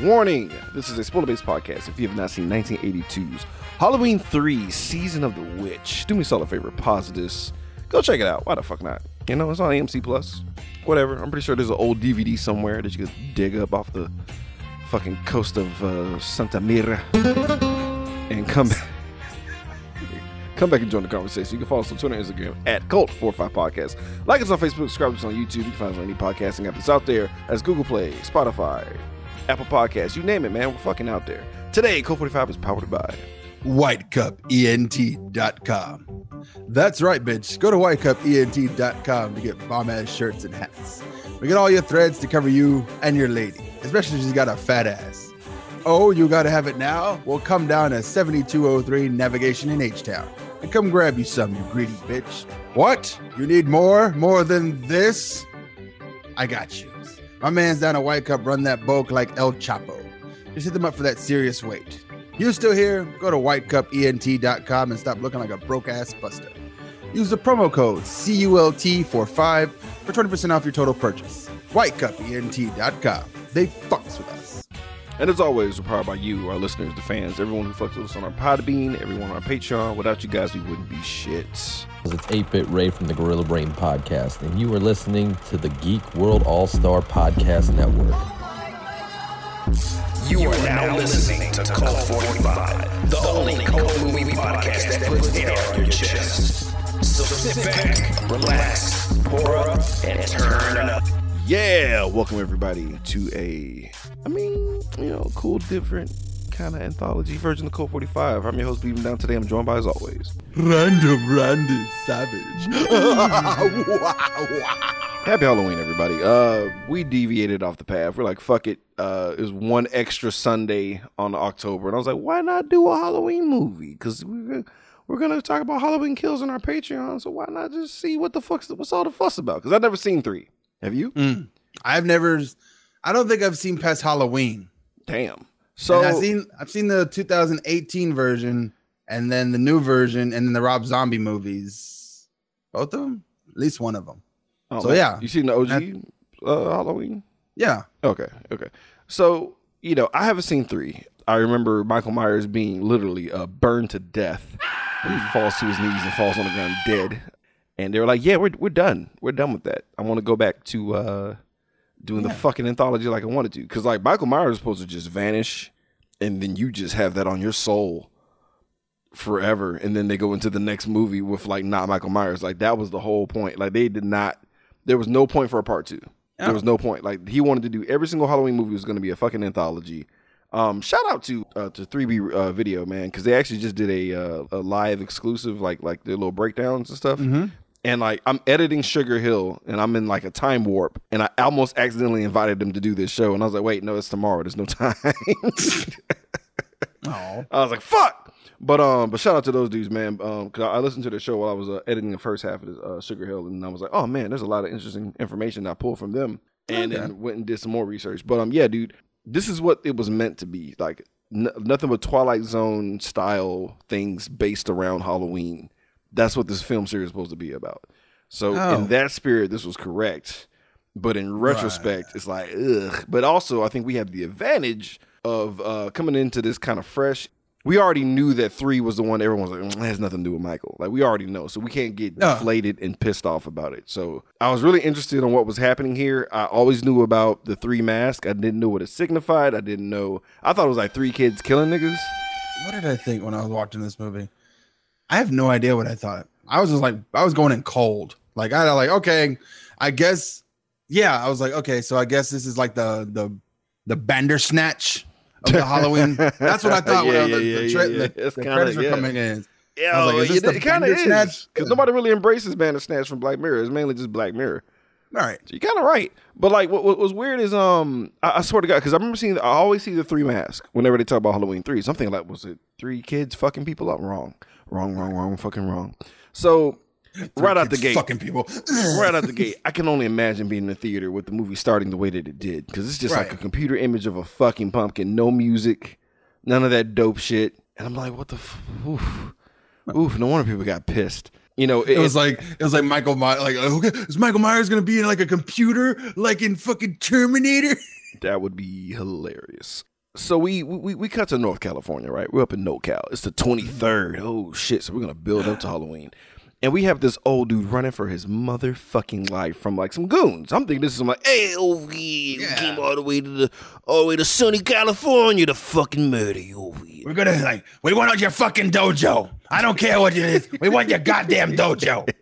Warning! This is a spoiler based podcast. If you have not seen 1982's Halloween 3 Season of the Witch, do me a solid favor, pause this. Go check it out. Why the fuck not? You know, it's on AMC Plus. Whatever. I'm pretty sure there's an old DVD somewhere that you could dig up off the fucking coast of uh, Santa Mira and come back. Come back and join the conversation. You can follow us on Twitter and Instagram at Cult45 Podcast. Like us on Facebook, subscribe to us on YouTube. You can find us on any podcasting app that's out there as Google Play, Spotify, Apple Podcasts, you name it, man. We're fucking out there. Today, Cult 45 is powered by whitecupent.com. That's right, bitch. Go to whitecupent.com to get bomb ass shirts and hats. We get all your threads to cover you and your lady, especially if she's got a fat ass. Oh, you gotta have it now? Well, come down to 7203 Navigation in H Town and come grab you some, you greedy bitch. What? You need more? More than this? I got you. My man's down a White Cup, run that bulk like El Chapo. Just hit them up for that serious weight. You still here? Go to whitecupent.com and stop looking like a broke ass buster. Use the promo code CULT45 for 20% off your total purchase. Whitecupent.com. They fucks with us. And as always, we're powered by you, our listeners, the fans, everyone who fucks with us on our Podbean, everyone on our Patreon. Without you guys, we wouldn't be shit. It's 8 Bit Ray from the Gorilla Brain Podcast, and you are listening to the Geek World All Star Podcast Network. You are now listening to Cult 45, the only cult movie podcast that puts air on your chest. So sit back, relax, pour up, and turn up. Yeah, welcome everybody to a, I mean, you know, cool, different kind of anthology version of Cult 45. I'm your host, Beaven Down. Today I'm joined by, as always, Random Randy Savage. Happy Halloween, everybody. Uh, we deviated off the path. We're like, fuck it. Uh, it was one extra Sunday on October, and I was like, why not do a Halloween movie? Because we're we're gonna talk about Halloween kills on our Patreon, so why not just see what the fuck's what's all the fuss about? Because I've never seen three. Have you? Mm. I've never. I don't think I've seen past Halloween. Damn. So And I've seen I've seen the 2018 version, and then the new version, and then the Rob Zombie movies. Both of them, at least one of them. oh, so, yeah. you seen the OG uh, Halloween? Yeah. Okay, okay. So, you know, I haven't seen three. I remember Michael Myers being literally uh, burned to death. He falls to his knees and falls on the ground dead. And they were like, yeah, we're, we're done. We're done with that. I want to go back to uh, doing the fucking anthology like I wanted to. Because, like, Michael Myers is supposed to just vanish, and then you just have that on your soul forever. And then they go into the next movie with, like, not Michael Myers. Like, that was the whole point. Like, they did not, there was no point for a part two. There was no point. Like he wanted to do every single Halloween movie was going to be a fucking anthology. Um, shout out to uh, to 3B uh, Video man because they actually just did a uh, a live exclusive like like their little breakdowns and stuff. And like I'm editing Sugar Hill and I'm in like a time warp and I almost accidentally invited them to do this show and I was like, wait, no, it's tomorrow. There's no time. I was like, fuck. But um, but shout out to those dudes, man. Um, cause I, listened to the show while I was uh, editing the first half of the, uh, Sugar Hill, and I was like, oh man, there's a lot of interesting information I pulled from them, and Okay. then went and did some more research. But um, yeah, dude, this is what it was meant to be. Like n- nothing but Twilight Zone style things based around Halloween. That's what this film series is supposed to be about. So Oh. in that spirit, this was correct. But in retrospect, it's like, ugh. But also, I think we have the advantage of uh, coming into this kind of fresh. We already knew that three was the one everyone's like, "Mm, it has nothing to do with Michael. Like, we already know. So we can't get deflated and pissed off about it. So I was really interested in what was happening here. I always knew about the three mask. I didn't know what it signified. I didn't know. I thought it was like three kids killing niggas. What did I think when I was watching this movie? I have no idea what I thought. I was just like, I was going in cold. Like I like, okay, I guess, yeah. I was like, okay, so I guess this is like the the the Bandersnatch of the Halloween. That's what I thought Yeah, I- yeah, the, yeah, the, tra- yeah, yeah. the, It's the kinda- credits were yeah. coming in. Yeah, I was like, is this it, kind of is because nobody really embraces Bandersnatch from Black Mirror. It's mainly just Black Mirror. All right, So you're kind of right. But like, what, what was weird is, um, I, I swear to God, because I remember seeing, I always see the three mask whenever they talk about Halloween three. Something like, was it three kids fucking people up? Wrong, wrong, wrong, wrong, fucking wrong. So right out the gate, fucking people. right out the gate, I can only imagine being in the theater with the movie starting the way that it did, because it's just like a computer image of a fucking pumpkin, no music, none of that dope shit, and I'm like, what the, f- oof, oof. No wonder people got pissed. You know, It was like it was like Michael Myers. Like, okay, is Michael Myers gonna be in like a computer, like in fucking Terminator? That would be hilarious. So we we we cut to North California, right? We're up in NoCal. It's the 23rd. Oh shit! So we're gonna build up to Halloween, and we have this old dude running for his motherfucking life from like some goons. I'm thinking this is some like, hey, over here, we came all the way to the all the way to sunny California to fucking murder you over here. We're gonna like, we want your fucking dojo. I don't care what it is. We want your goddamn dojo.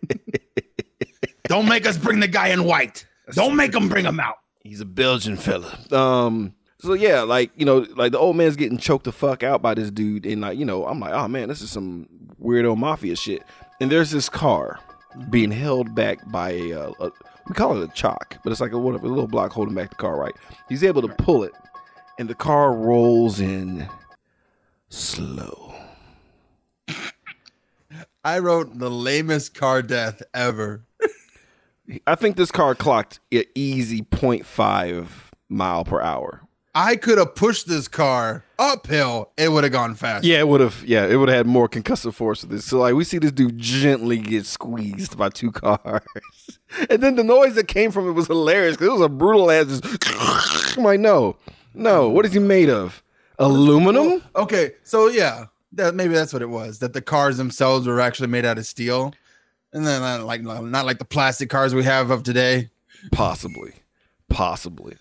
Don't make us bring the guy in white. Don't make him bring him out. He's a Belgian fella. Um. So yeah, like you know, like the old man's getting choked the fuck out by this dude, and like you know, I'm like, oh man, this is some weirdo mafia shit. And there's this car being held back by a, uh, a we call it a chalk, but it's like a, what, a little block holding back the car. Right? He's able to pull it, and the car rolls in slow. I wrote the lamest car death ever. I think this car clocked an easy 0.5 mile per hour. I could have pushed this car uphill. It would have gone faster. Yeah, it would have. Yeah, it would have had more concussive force with this. So like, we see this dude gently get squeezed by two cars, and then the noise that came from it was hilarious because it was a brutal ass. Just, I'm like, no, no. What is he made of? Aluminum? Okay, so yeah, that maybe that's what it was. That the cars themselves were actually made out of steel, and then uh, like not like the plastic cars we have of today. Possibly, possibly.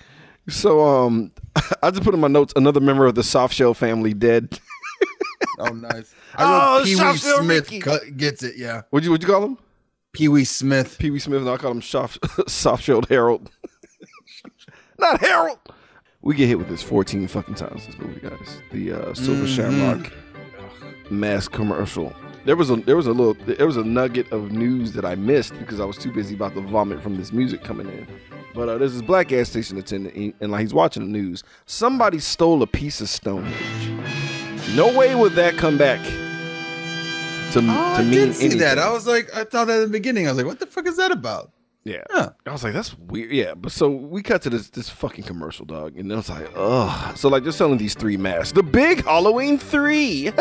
So um, I just put in my notes another member of the soft shell family dead. Oh, nice. Oh, I wrote Pee Wee Smith Ricky. cu- gets it. Yeah, What'd you What'd you call him? Pee Wee Smith. Pee Wee Smith. No, I call him soft soft shelled Harold. Not Harold. We get hit with this 14 fucking times this movie, guys. The uh, Silver Shamrock mass commercial. There was a there was a little there was a nugget of news that I missed because I was too busy about the vomit from this music coming in. But uh, there's this black gas station attendant, and, and like he's watching the news. Somebody stole a piece of Stonehenge. No way would that come back to, Oh, to I mean did see anything. that. I was like, I thought that at the beginning. I was like, what the fuck is that about? Yeah. Huh. I was like, that's weird. Yeah. But so we cut to this this fucking commercial, dog. And I was like, ugh. So like they're selling these three masks. The big Halloween three. you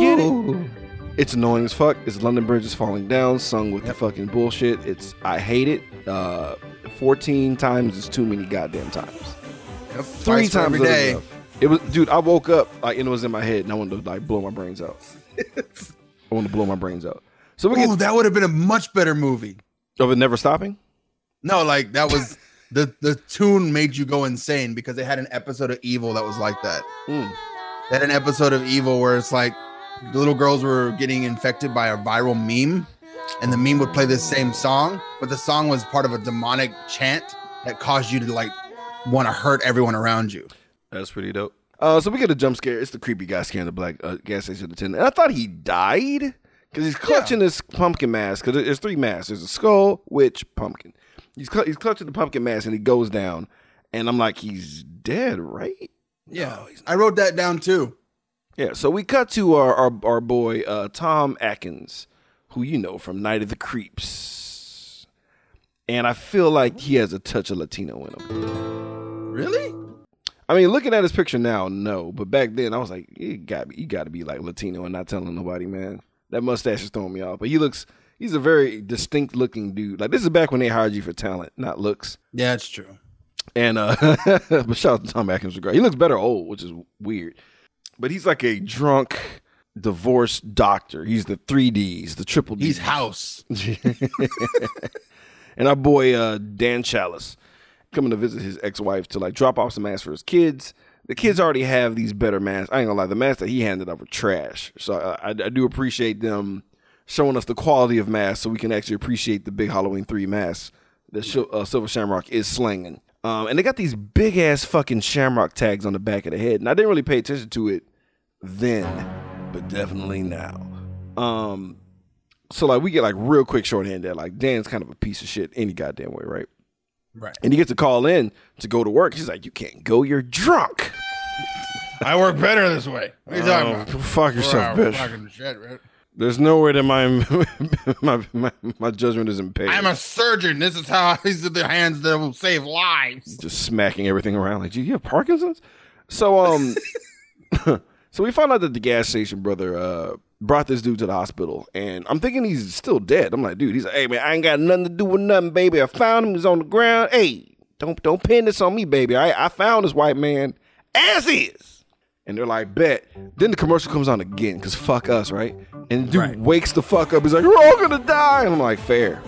get it? It's annoying as fuck. It's London Bridge is falling down, sung with the fucking bullshit. It's I hate it. Uh 14 times is too many goddamn times. Yep, Three times every is day. It was dude, I woke up like and it was in my head and I wanted to like blow my brains out. I wanted to blow my brains out. So we Ooh, that would have been a much better movie. of it never stopping. No, like that was the the tune made you go insane because they had an episode of Evil that was like that. Mm. They had an episode of Evil where it's like the little girls were getting infected by a viral meme, and the meme would play this same song, but the song was part of a demonic chant that caused you to like want to hurt everyone around you. That's pretty dope. Uh, so we get a jump scare. It's the creepy guy scaring the black uh, gas station attendant. And I thought he died because he's clutching this pumpkin mask. Because there's three masks. There's a skull, witch, pumpkin. He's cl- he's clutching the pumpkin mask and he goes down. And I'm like, he's dead, right? Yeah, I wrote that down too. Yeah. So we cut to our our, our boy uh, Tom Atkins, who you know from Night of the Creeps. And I feel like he has a touch of Latino in him. Really? I mean, looking at his picture now, no. But back then, I was like, you got you got to be like Latino and not telling nobody, man. That mustache is throwing me off. But he looks, he's a very distinct looking dude. Like this is back when they hired you for talent, not looks. Yeah, it's true. And uh, but shout out to Tom Atkins, great. He looks better old, which is weird. But he's like a drunk, divorced doctor. He's the three Ds, the triple Ds. He's house. and our boy uh, Dan Challis coming to visit his ex-wife to like drop off some ass for his kids. The kids already have these better masks. I ain't gonna lie, the masks that he handed out were trash. So uh, I, I do appreciate them showing us the quality of masks, so we can actually appreciate the big Halloween three masks that Sh- uh, Silver Shamrock is slinging. Um, and they got these big ass fucking Shamrock tags on the back of the head, and I didn't really pay attention to it then, but definitely now. Um, so like we get like real quick shorthand there. Like Dan's kind of a piece of shit any goddamn way, right? Right. And he gets a call in to go to work. He's like, "You can't go. You're drunk." I work better this way. What are you talking Oh, about? fuck yourself, bitch. Fucking shit, right? There's nowhere that my my, my my judgment is impaired. I'm a surgeon. This is how these are the hands that will save lives. just smacking everything around like, "Gee, you have Parkinson's?" So um, so we found out that the gas station brother uh brought this dude to the hospital, and I'm thinking he's still dead. I'm like, dude, he's like, hey man, I ain't got nothing to do with nothing, baby. I found him. He's on the ground. Hey, don't don't pin this on me, baby. I I found this white man as is. And they're like, bet. Then the commercial comes on again, because fuck us, right? And the dude Right. wakes the fuck up. He's like, we're all gonna die. And I'm like, fair.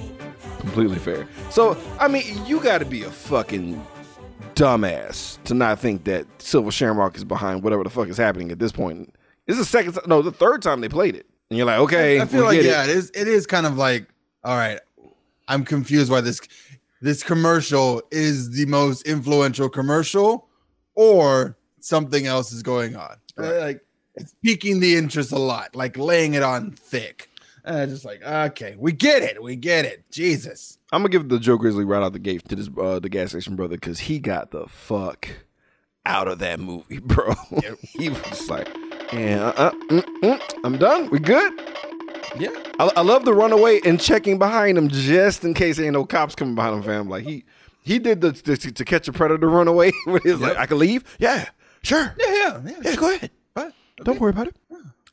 Completely fair. So, I mean, you gotta be a fucking dumbass to not think that Silver Shamrock is behind whatever the fuck is happening at this point. This is the second, no, the third time they played it, and you're like, okay, I feel like get it. yeah, it is. It is kind of like all right. I'm confused why this this commercial is the most influential commercial, or something else is going on. Uh, Like it's piquing the interest a lot, like laying it on thick. Uh, just like okay, we get it, we get it. Jesus, I'm gonna give the Joe Grizzly right out the gate to this uh, the gas station brother because he got the fuck out of that movie, bro. he was like, yeah, uh, uh, mm, mm, I'm done. We good. yeah, I, I love the runaway and checking behind him just in case there ain't no cops coming behind him, fam. Like he he did the, the to catch a predator runaway. Where he's like, I can leave. Yeah, sure. yeah, yeah, yeah. Yeah, go ahead. But, Don't worry about it.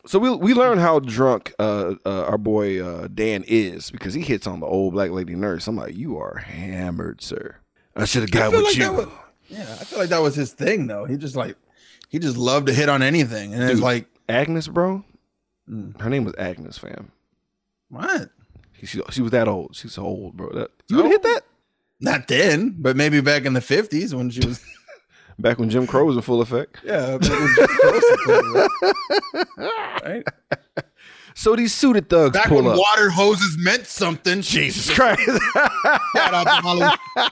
So we we learn how drunk uh, uh, our boy uh, Dan is because he hits on the old black lady nurse. I'm like, you are hammered, sir. I should have got with like you. was, yeah, I feel like that was his thing though. He just like he just loved to hit on anything, and it's like Agnes, bro. Mm. Her name was Agnes, fam. what? She, she, she was that old. She's old, bro. That, you would hit that Not then, but maybe back in the fifties when she was. back when Jim Crow was in full effect. Yeah, back when Jim Crow was right? So these suited thugs Back pull when up. water hoses meant something. Jesus Christ. Shout out to Halloween,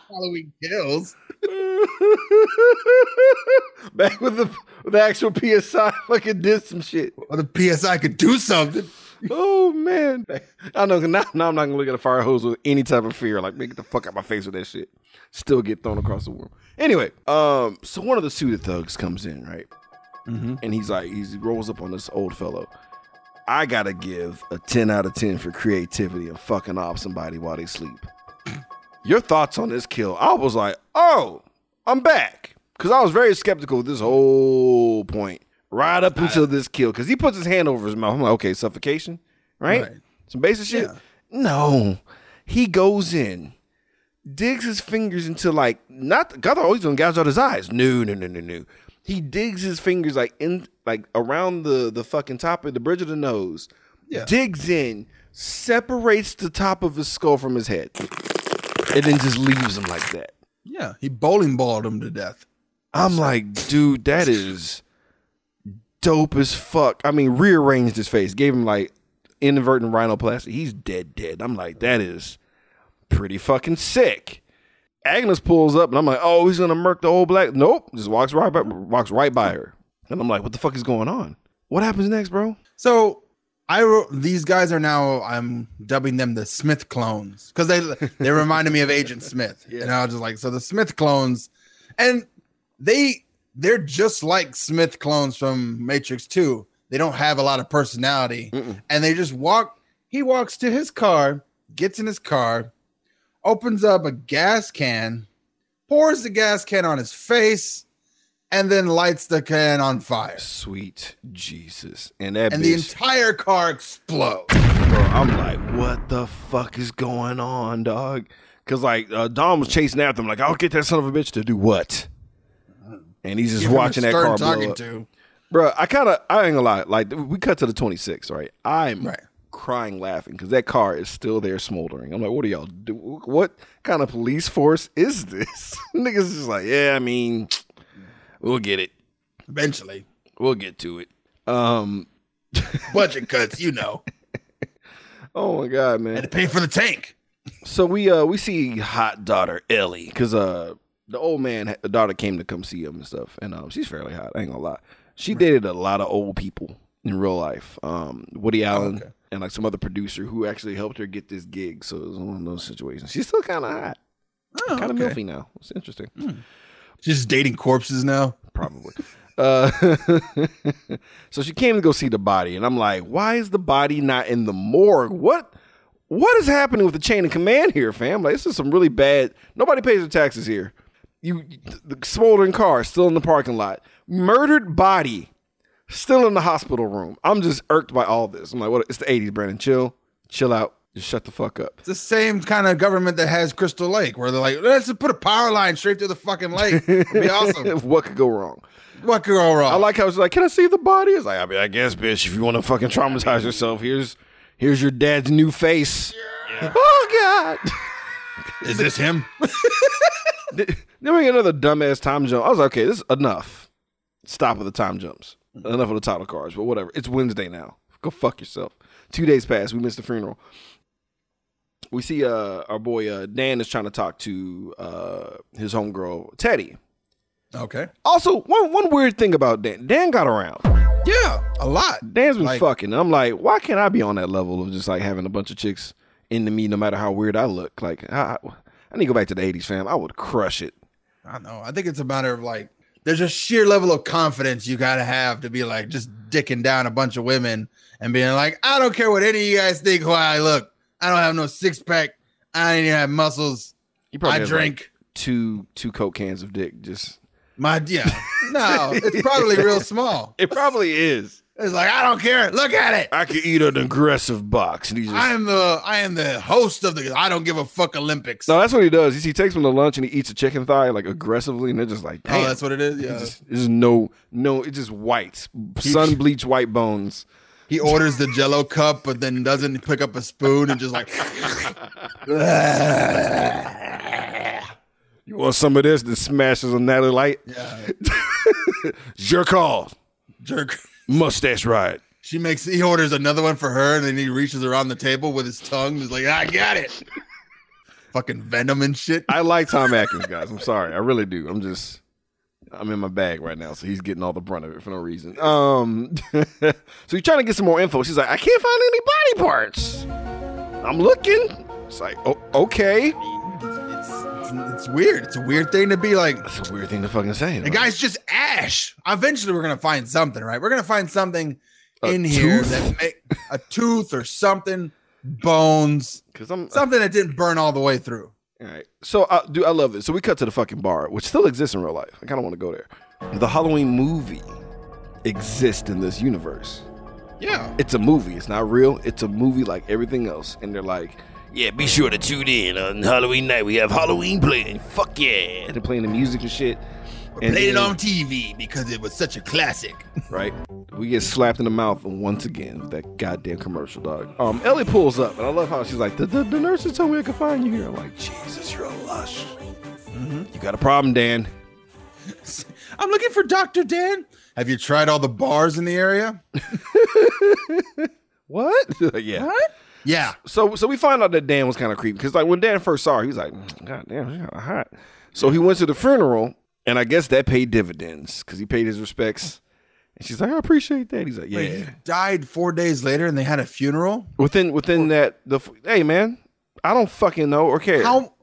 Halloween Kills. Back with the with the actual PSI fucking did some shit. Or the PSI could do something. Oh man. I know now, now I'm not gonna look at a fire hose with any type of fear. Like, man, get the fuck out my face with that shit. Still get thrown across the room. Anyway, um, so one of the suited thugs comes in, right? And he's like, he rolls up on this old fellow. I gotta give a 10 out of 10 for creativity and fucking off somebody while they sleep. Your thoughts on this kill? I was like, oh, I'm back. Cause I was very skeptical of this whole point. Right up until this kill. Cause he puts his hand over his mouth. I'm like, okay, suffocation, right? Right. Some basic shit. Yeah. No. He goes in, digs his fingers into like not God he's gonna gouge out his eyes. No, no, no, no, no. He digs his fingers like in like around the the fucking top of the bridge of the nose. Yeah. Digs in, separates the top of his skull from his head, and then just leaves him like that. Yeah, he bowling balled him to death. I'm like, dude, that is dope as fuck. I mean, rearranged his face, gave him like inadvertent rhinoplasty. He's dead, dead. I'm like, that is pretty fucking sick. Agnes pulls up, and I'm like, oh, he's gonna murk the old black. Nope, just walks right by, walks right by her, and I'm like, what the fuck is going on? What happens next, bro? So I wrote these guys are now I'm dubbing them the Smith clones because they they reminded me of Agent Smith. And I was just like, so the Smith clones, and they they're just like Smith clones from Matrix 2. They don't have a lot of personality. And they just walk, he walks to his car, gets in his car, opens up a gas can, pours the gas can on his face, and then lights the can on fire. Sweet Jesus, and that And the entire car explodes. bro. I'm like, what the fuck is going on, dog? Because like uh, Dom was chasing after him, like, I'll get that son of a bitch to do what? And he's just Give him a watching that stern car blow talking up. to. Bro, I kind of, I ain't gonna lie. Like, we cut to the 26, right? I'm Right. crying laughing because that car is still there smoldering. I'm like, what are y'all do? What kind of police force is this? Niggas just like, yeah, I mean, we'll get it. Eventually, We'll get to it. Um, budget cuts, you know, oh my god, man. had to pay for the tank. So we uh we see hot daughter Ellie because uh the old man the daughter came to come see him and stuff and um she's fairly hot I ain't gonna lie she dated a lot of old people in real life um Woody Allen okay. and like some other producer who actually helped her get this gig so it was one of those situations she's still kind of hot Oh, kind of okay. milfy now it's interesting She's just dating corpses now. probably. Uh, so she came to go see the body, and I'm like, why is the body not in the morgue? What what is happening with the chain of command here, fam? Like, this is some really bad. Nobody pays their taxes here. You, the smoldering car still in the parking lot, murdered body still in the hospital room. I'm just irked by all this. I'm like, what? It's the '80s, Brandon. Chill, chill out. Just shut the fuck up. It's the same kind of government that has Crystal Lake, where they're like, let's just put a power line straight through the fucking lake. It'd be awesome. what could go wrong? what could go wrong? I like how it's like, can I see the body? It's like, I mean, I guess, bitch, if you want to fucking traumatize yourself, here's here's your dad's new face. Oh God. Is this him? then we get another dumbass time jump. I was like, okay, this is enough. Stop with the time jumps. Enough of the title cards, but whatever. It's Wednesday now. Go fuck yourself. Two days passed. We missed the funeral. We see uh our boy uh Dan is trying to talk to uh his homegirl Teddy. okay. Also, one one weird thing about Dan. Dan got around. Yeah, a lot. Dan's been Like- fucking. I'm like, why can't I be on that level of just like having a bunch of chicks into me, no matter how weird I look? Like, I, I need to go back to the '80s, fam. I would crush it. I know. I think it's a matter of like, there's a sheer level of confidence you got to have to be like just dicking down a bunch of women and being like, I don't care what any of you guys think how I look. I don't have no six pack. I don't even have muscles. He I has, drink. like, two two coke cans of dick. Just My yeah. No, it's probably real small. it probably is. It's like I don't care. Look at it. I could eat an aggressive box, and just. I am the I am the host of the I don't give a fuck Olympics. no, that's what he does. He, he takes them to lunch and he eats a chicken thigh like aggressively, and they're just like, oh, damn. oh, that's what it is. It's just, it's just no, no. It's just white, sun bleached white bones. He orders the Jello cup, but then doesn't pick up a spoon and just like. You want some of this? Then smashes a Natty Light. yeah, your call. jerk. Mustache ride. She makes he orders another one for her, and then he reaches around the table with his tongue, He's like I got it. Fucking venom and shit. I like Tom Atkins, guys. I'm sorry, I really do. I'm just, I'm in my bag right now, so he's getting all the brunt of it for no reason. Um, so he's trying to get some more info. She's like, I can't find any body parts. I'm looking. It's like, oh, okay. It's, weird. It's a weird thing to be like. That's a weird thing to fucking say. The guy's just ash. Eventually, we're gonna find something, right? We're gonna find something A in here tooth? that make a tooth or something, bones, because I'm something that didn't burn all the way through. All right. So, uh, dude, I love this. So we cut to the fucking bar, which still exists in real life. I kind of want to go there. The Halloween movie exists in this universe. Yeah. It's a movie. It's not real. It's a movie like everything else. And they're like, yeah, be sure to tune in on Halloween night. We have Halloween playing. Fuck yeah. And they're playing the music and shit. And Played it on TV because it was such a classic. right? We get slapped in the mouth once again with that goddamn commercial, dog. Um, Ellie pulls up, and I love how she's like, "The, the, the nurses told me I could find you here." I'm like, "Jesus, you're a lush. You got a problem, Dan." I'm looking for Dr. Dan. Have you tried all the bars in the area? What? yeah. What? Yeah. So, so we find out that Dan was kind of creepy because, like, when Dan first saw her, he was like, "God damn, she's kind of hot." So he went to the funeral, and I guess that paid dividends because he paid his respects. And she's like, "I appreciate that." He's like, "Yeah." Wait, he died four days later and they had a funeral? Within within that, the hey man, I don't fucking know or care. How?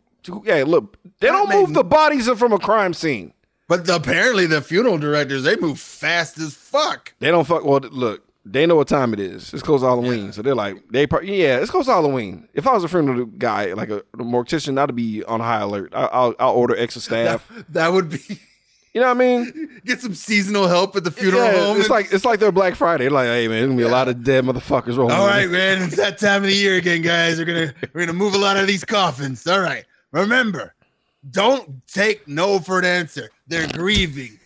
Yeah, look, they don't made move the bodies from a crime scene. But the- apparently the funeral directors, they move fast as fuck. They don't fuck. Well, look, they know what time it is. It's close to Halloween, so they're like, they pro- yeah, it's close to Halloween. If I was a funeral guy, like a, a mortician, I'd be on high alert. I, I'll I'll order extra staff. That would be You know what I mean? get some seasonal help at the funeral Yeah, home. It's like it's like their Black Friday. Like, hey man, there's gonna be a lot of dead motherfuckers rolling. All right, man. It's that time of the year again, guys. We're gonna we're gonna move a lot of these coffins. All right. Remember, don't take no for an answer. They're grieving.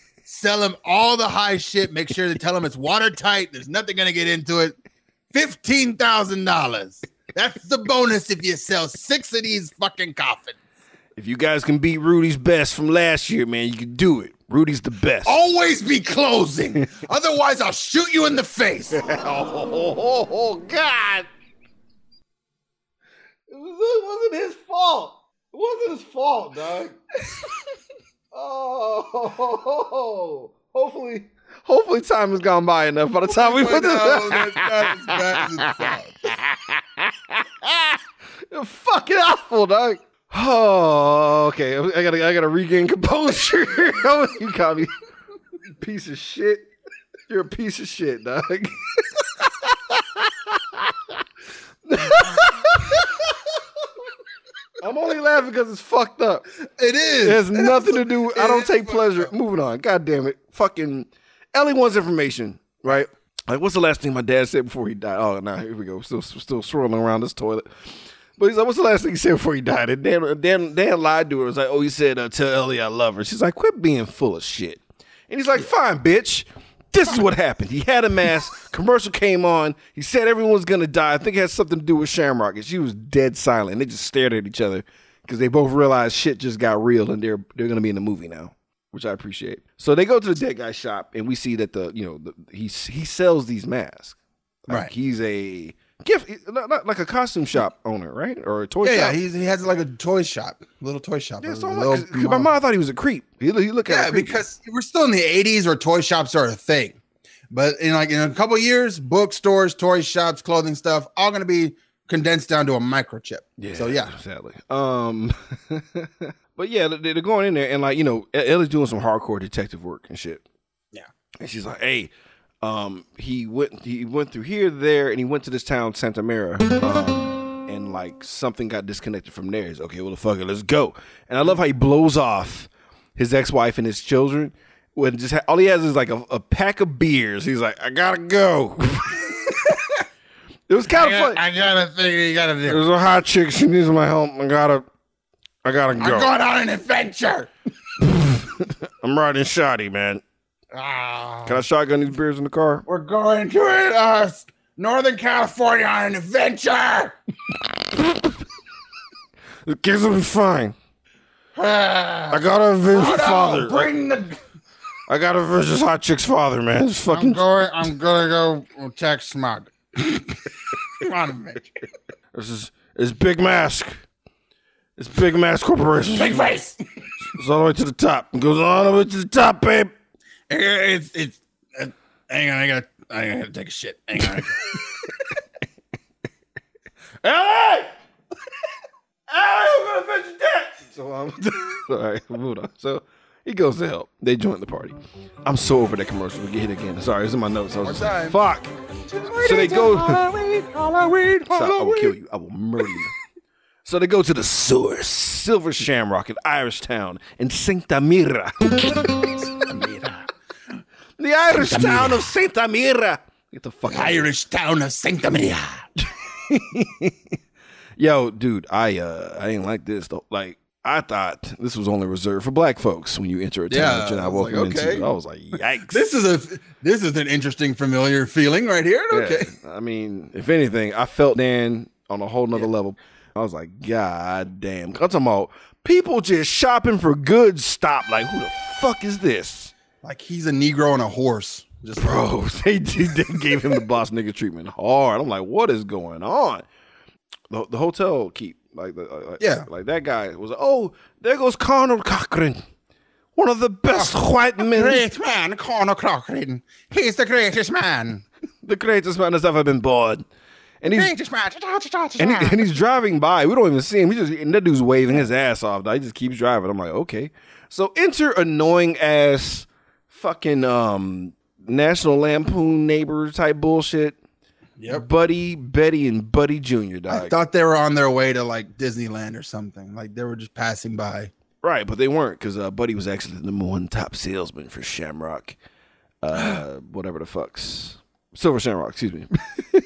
Sell them all the high shit. Make sure to tell them it's watertight. There's nothing gonna get into it. Fifteen thousand dollars. That's the bonus if you sell six of these fucking coffins. If you guys can beat Rudy's best from last year, man, you can do it. Rudy's the best. Always be closing. Otherwise, I'll shoot you in the face. oh, God. It, was, it wasn't his fault. It wasn't his fault, dog. oh, hopefully, hopefully time has gone by enough by the time we put this. that's not his- not his fault. Fucking awful, dog. Oh, okay. I gotta, I gotta regain composure. Oh, you call me piece of shit. You're a piece of shit, dog. I'm only laughing because it's fucked up. It is. It has nothing to do. I don't take pleasure. Moving on. God damn it. Fucking Ellie wants information, right? like, what's the last thing my dad said before he died? Oh, now here we go. Still, still swirling around this toilet. But he's like, what's the last thing he said before he died? And Dan, Dan, Dan lied to her. It was like, oh, he said, uh, tell Ellie I love her. She's like, quit being full of shit. And he's like, fine, bitch. This is what happened. He had a mask. Commercial came on. He said everyone was gonna die. I think it had something to do with Shamrock, and she was dead silent. They just stared at each other because they both realized shit just got real, and they're they're gonna be in the movie now, which I appreciate. So they go to the dead guy shop, and we see that the you know the, he he sells these masks. Like, Right. He's a gift, like a costume shop owner, right? Or a toy Yeah, shop. yeah. He's, he has like a toy shop, little toy shop. yeah, so little like, 'cause my mom thought he was a creep. He, he looked at Yeah, because we're still in the 80s where toy shops are a thing. But in like in a couple years, bookstores, toy shops, clothing stuff, all gonna be condensed down to a microchip. Yeah. So yeah. sadly. Um, but yeah, they- they're going in there and like you know, Ellie's doing some hardcore detective work and shit. Yeah. and she's like, "Hey, um, he went he went through here, there, and he went to this town, Santa Mira." Um, and like something got disconnected from there. He's okay. Well, the fuck it, let's go. And I love how he blows off his ex-wife and his children. When just ha- all he has is like a, a pack of beers. He's like, I gotta go. it was kind of funny. I gotta think you gotta do. There's a hot chick. She needs my help. I gotta, I gotta go. I'm going on an adventure. I'm riding shoddy, man. Ah, Can I shotgun these beers in the car? we're going to uh, Northern California on an adventure. The kids will be fine. Ah, I gotta avenge your father. Bring the. I gotta avenge this hot chick's father, man. It's I'm going. I'm gonna go attack smog. on adventure. This is it's Big Mask. It's Big Mask Corporation. Big face. It's all the way to the top. It goes all the way to the top, babe. It's it's. Uh, hang on, I gotta I gotta take a shit. Hang on. Ellie! Ellie, I'm gonna fetch your dad. So um, all right, moved on. So he goes to help. They join the party. I'm so over that commercial. We get hit again. Sorry, it's in my notes. I was just like, fuck. So they go. Halloween, Halloween, Stop, I will kill you. I will murder you. So they go to the source, Silver Shamrock in Irish Town in Santa Mira. The Irish town of Santa Mira. Get the fuck out. of. Irish town of Santa Maria. Yo, dude, I uh I ain't like this though. Like I thought this was only reserved for black folks when you enter a town Yeah, you're I was like, okay. into. I was like, yikes. This is a this is an interesting familiar feeling right here. Yeah. Okay. I mean, if anything, I felt Dan on a whole nother level. I was like, God damn. I'm talking about people just shopping for goods. Stop. Like, who the fuck is this? Like he's a Negro on a horse. Just Bro, they, they gave him the boss nigga treatment hard. I'm like, what is going on? The, the hotel keep like the like, Yeah. like that guy was oh there goes Conal Cochran, one of the best oh, white men, Great man, Conal Cochran. He's the greatest man. the greatest man that's ever been born, and he's Greatest man. and, he, and he's driving by. We don't even see him. He just and that dude's waving his ass off. He just keeps driving. I'm like, okay. So enter annoying ass fucking um National Lampoon neighbor type bullshit. Yep. Buddy, Betty, and Buddy Junior. died. I thought they were on their way to like Disneyland or something. Like they were just passing by. right, but they weren't because uh, Buddy was actually the number one top salesman for Shamrock. Uh, whatever the fucks, Silver Shamrock. Excuse me.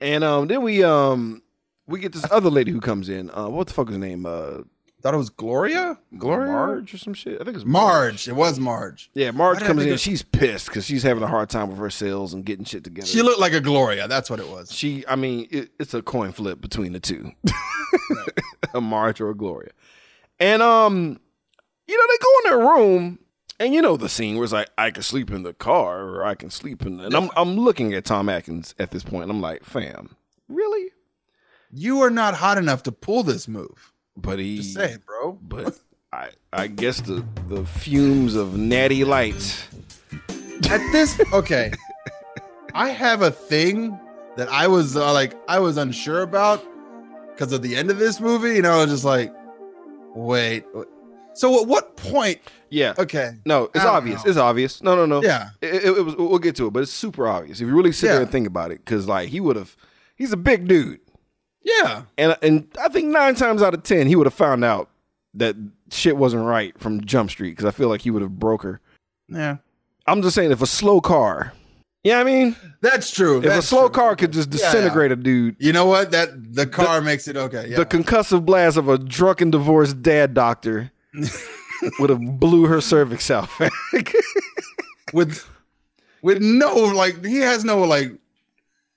and um, then we um we get this other lady who comes in. Uh, what the fuck is her name? Thought it was Gloria? Gloria? Marge or some shit. I think it's Marge. It was Marge. Yeah, Marge Why did I comes in. of- She's pissed because she's having a hard time with her sales and getting shit together. She looked like a Gloria. That's what it was. she, I mean, it, it's a coin flip between the two, a Marge or a Gloria. And um, you know, they go in their room, and you know the scene where it's like, I can sleep in the car or I can sleep in. The, and I'm I'm looking at Tom Atkins at this point. And I'm like, fam, really? You are not hot enough to pull this move. But he, Just say, it, bro. but I I guess the the fumes of natty lights. At this, okay. I have a thing that I was uh, like, I was unsure about because of the end of this movie. You know, I was just like, wait. So at what point? Yeah. Okay. No, it's obvious. know. It's obvious. No, no, no. Yeah. It, it, it was. We'll get to it, but it's super obvious if you really sit there and think about it. Because like he would have, he's a big dude, Yeah. and and I think nine times out of ten he would have found out that shit wasn't right from Jump Street. Because I feel like he would have broke her. Yeah. I'm just saying, if a slow car Yeah, I mean, That's true. if a slow true. car could just Yeah, yeah. disintegrate a dude, You know what? That the car makes it okay. Yeah. the concussive blast of a drunken divorced dad doctor would have blew her cervix out. with with no like he has no like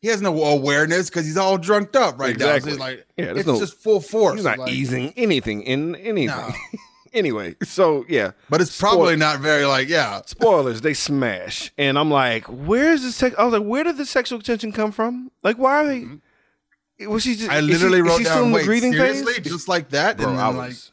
he has no awareness because he's all drunked up right Exactly. now. So he's like, Yeah, it's no- just full force. He's not like- easing anything in anything. No. anyway, so yeah, But it's probably not very like yeah. spoilers. They smash, and I'm like, where's the sex? I was like, where did the sexual tension come from? Like, why are they? Was she just? Mm-hmm. I is she- literally is wrote she still down wait seriously phase? just like that. Bro, and I was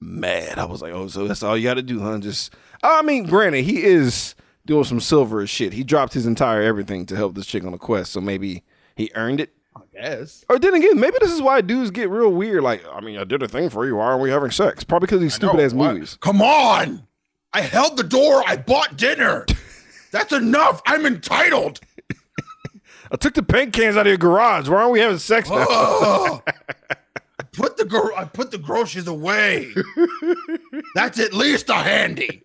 mad. I was like, oh, so that's all you got to do, huh? Just, I mean, granted, he is doing some silver as shit. He dropped his entire everything to help this chick on a quest, so maybe he earned it. I guess. Or then again, maybe this is why dudes get real weird. Like, I mean, I did a thing for you. Why aren't we having sex? Probably because these stupid ass what? movies. Come on. I held the door. I bought dinner. That's enough. I'm entitled. I took the paint cans out of your garage. Why aren't we having sex now? I put the gro- I put the groceries away. That's at least a handy.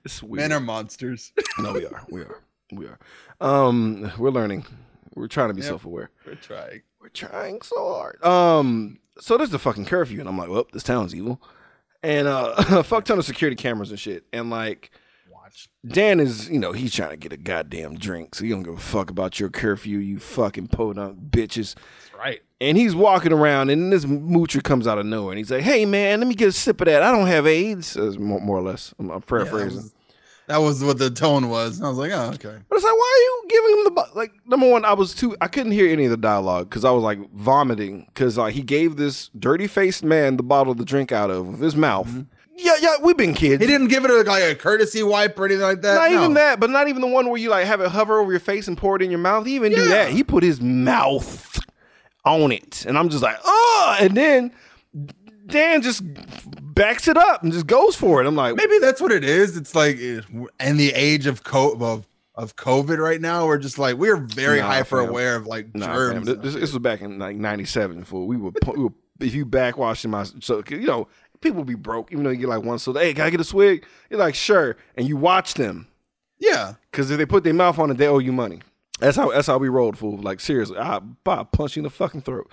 It's weird. Men are monsters. no, we are. We are. We are. Um, we're learning. We're trying to be self-aware. We're trying. We're trying so hard. Um, so there's the fucking curfew, and I'm like, well, this town's evil, and uh, a fuck ton of security cameras and shit, and like. Watch. Dan is, you know, he's trying to get a goddamn drink, so he don't give a fuck about your curfew, you fucking podunk bitches. That's right. And he's walking around, and this moocher comes out of nowhere, and he's like, "Hey, man, let me get a sip of that. I don't have AIDS." That's more, more or less. I'm, I'm Yeah, that, paraphrasing. was, that was what the tone was. I was like, oh, okay. But it's like, why are you giving him the bo- like? Number one, I was too. I couldn't hear any of the dialogue because I was like vomiting because like he gave this dirty faced man the bottle to drink out of with his mouth. Mm-hmm. Yeah, yeah, we've been kids. He didn't give it a, like a courtesy wipe or anything like that. Not No. even that, but not even the one where you like have it hover over your face and pour it in your mouth. He even do that. He put his mouth on it, and I'm just like, oh. And then Dan just backs it up and just goes for it. I'm like, Maybe that's what it is. It's like in the age of co- of of COVID right now, we're just like we're very Nah, hyper fam. aware of like Nah, germs. this, this was back in like '97. Fool, we were, we were if you backwashing my so you know people be broke even though you get like one soda. Hey, can I get a swig? You're like sure, and you watch them yeah. because if they put their mouth on it, they owe you money. That's how that's how we rolled, fool. Like seriously, I I punch you in the fucking throat.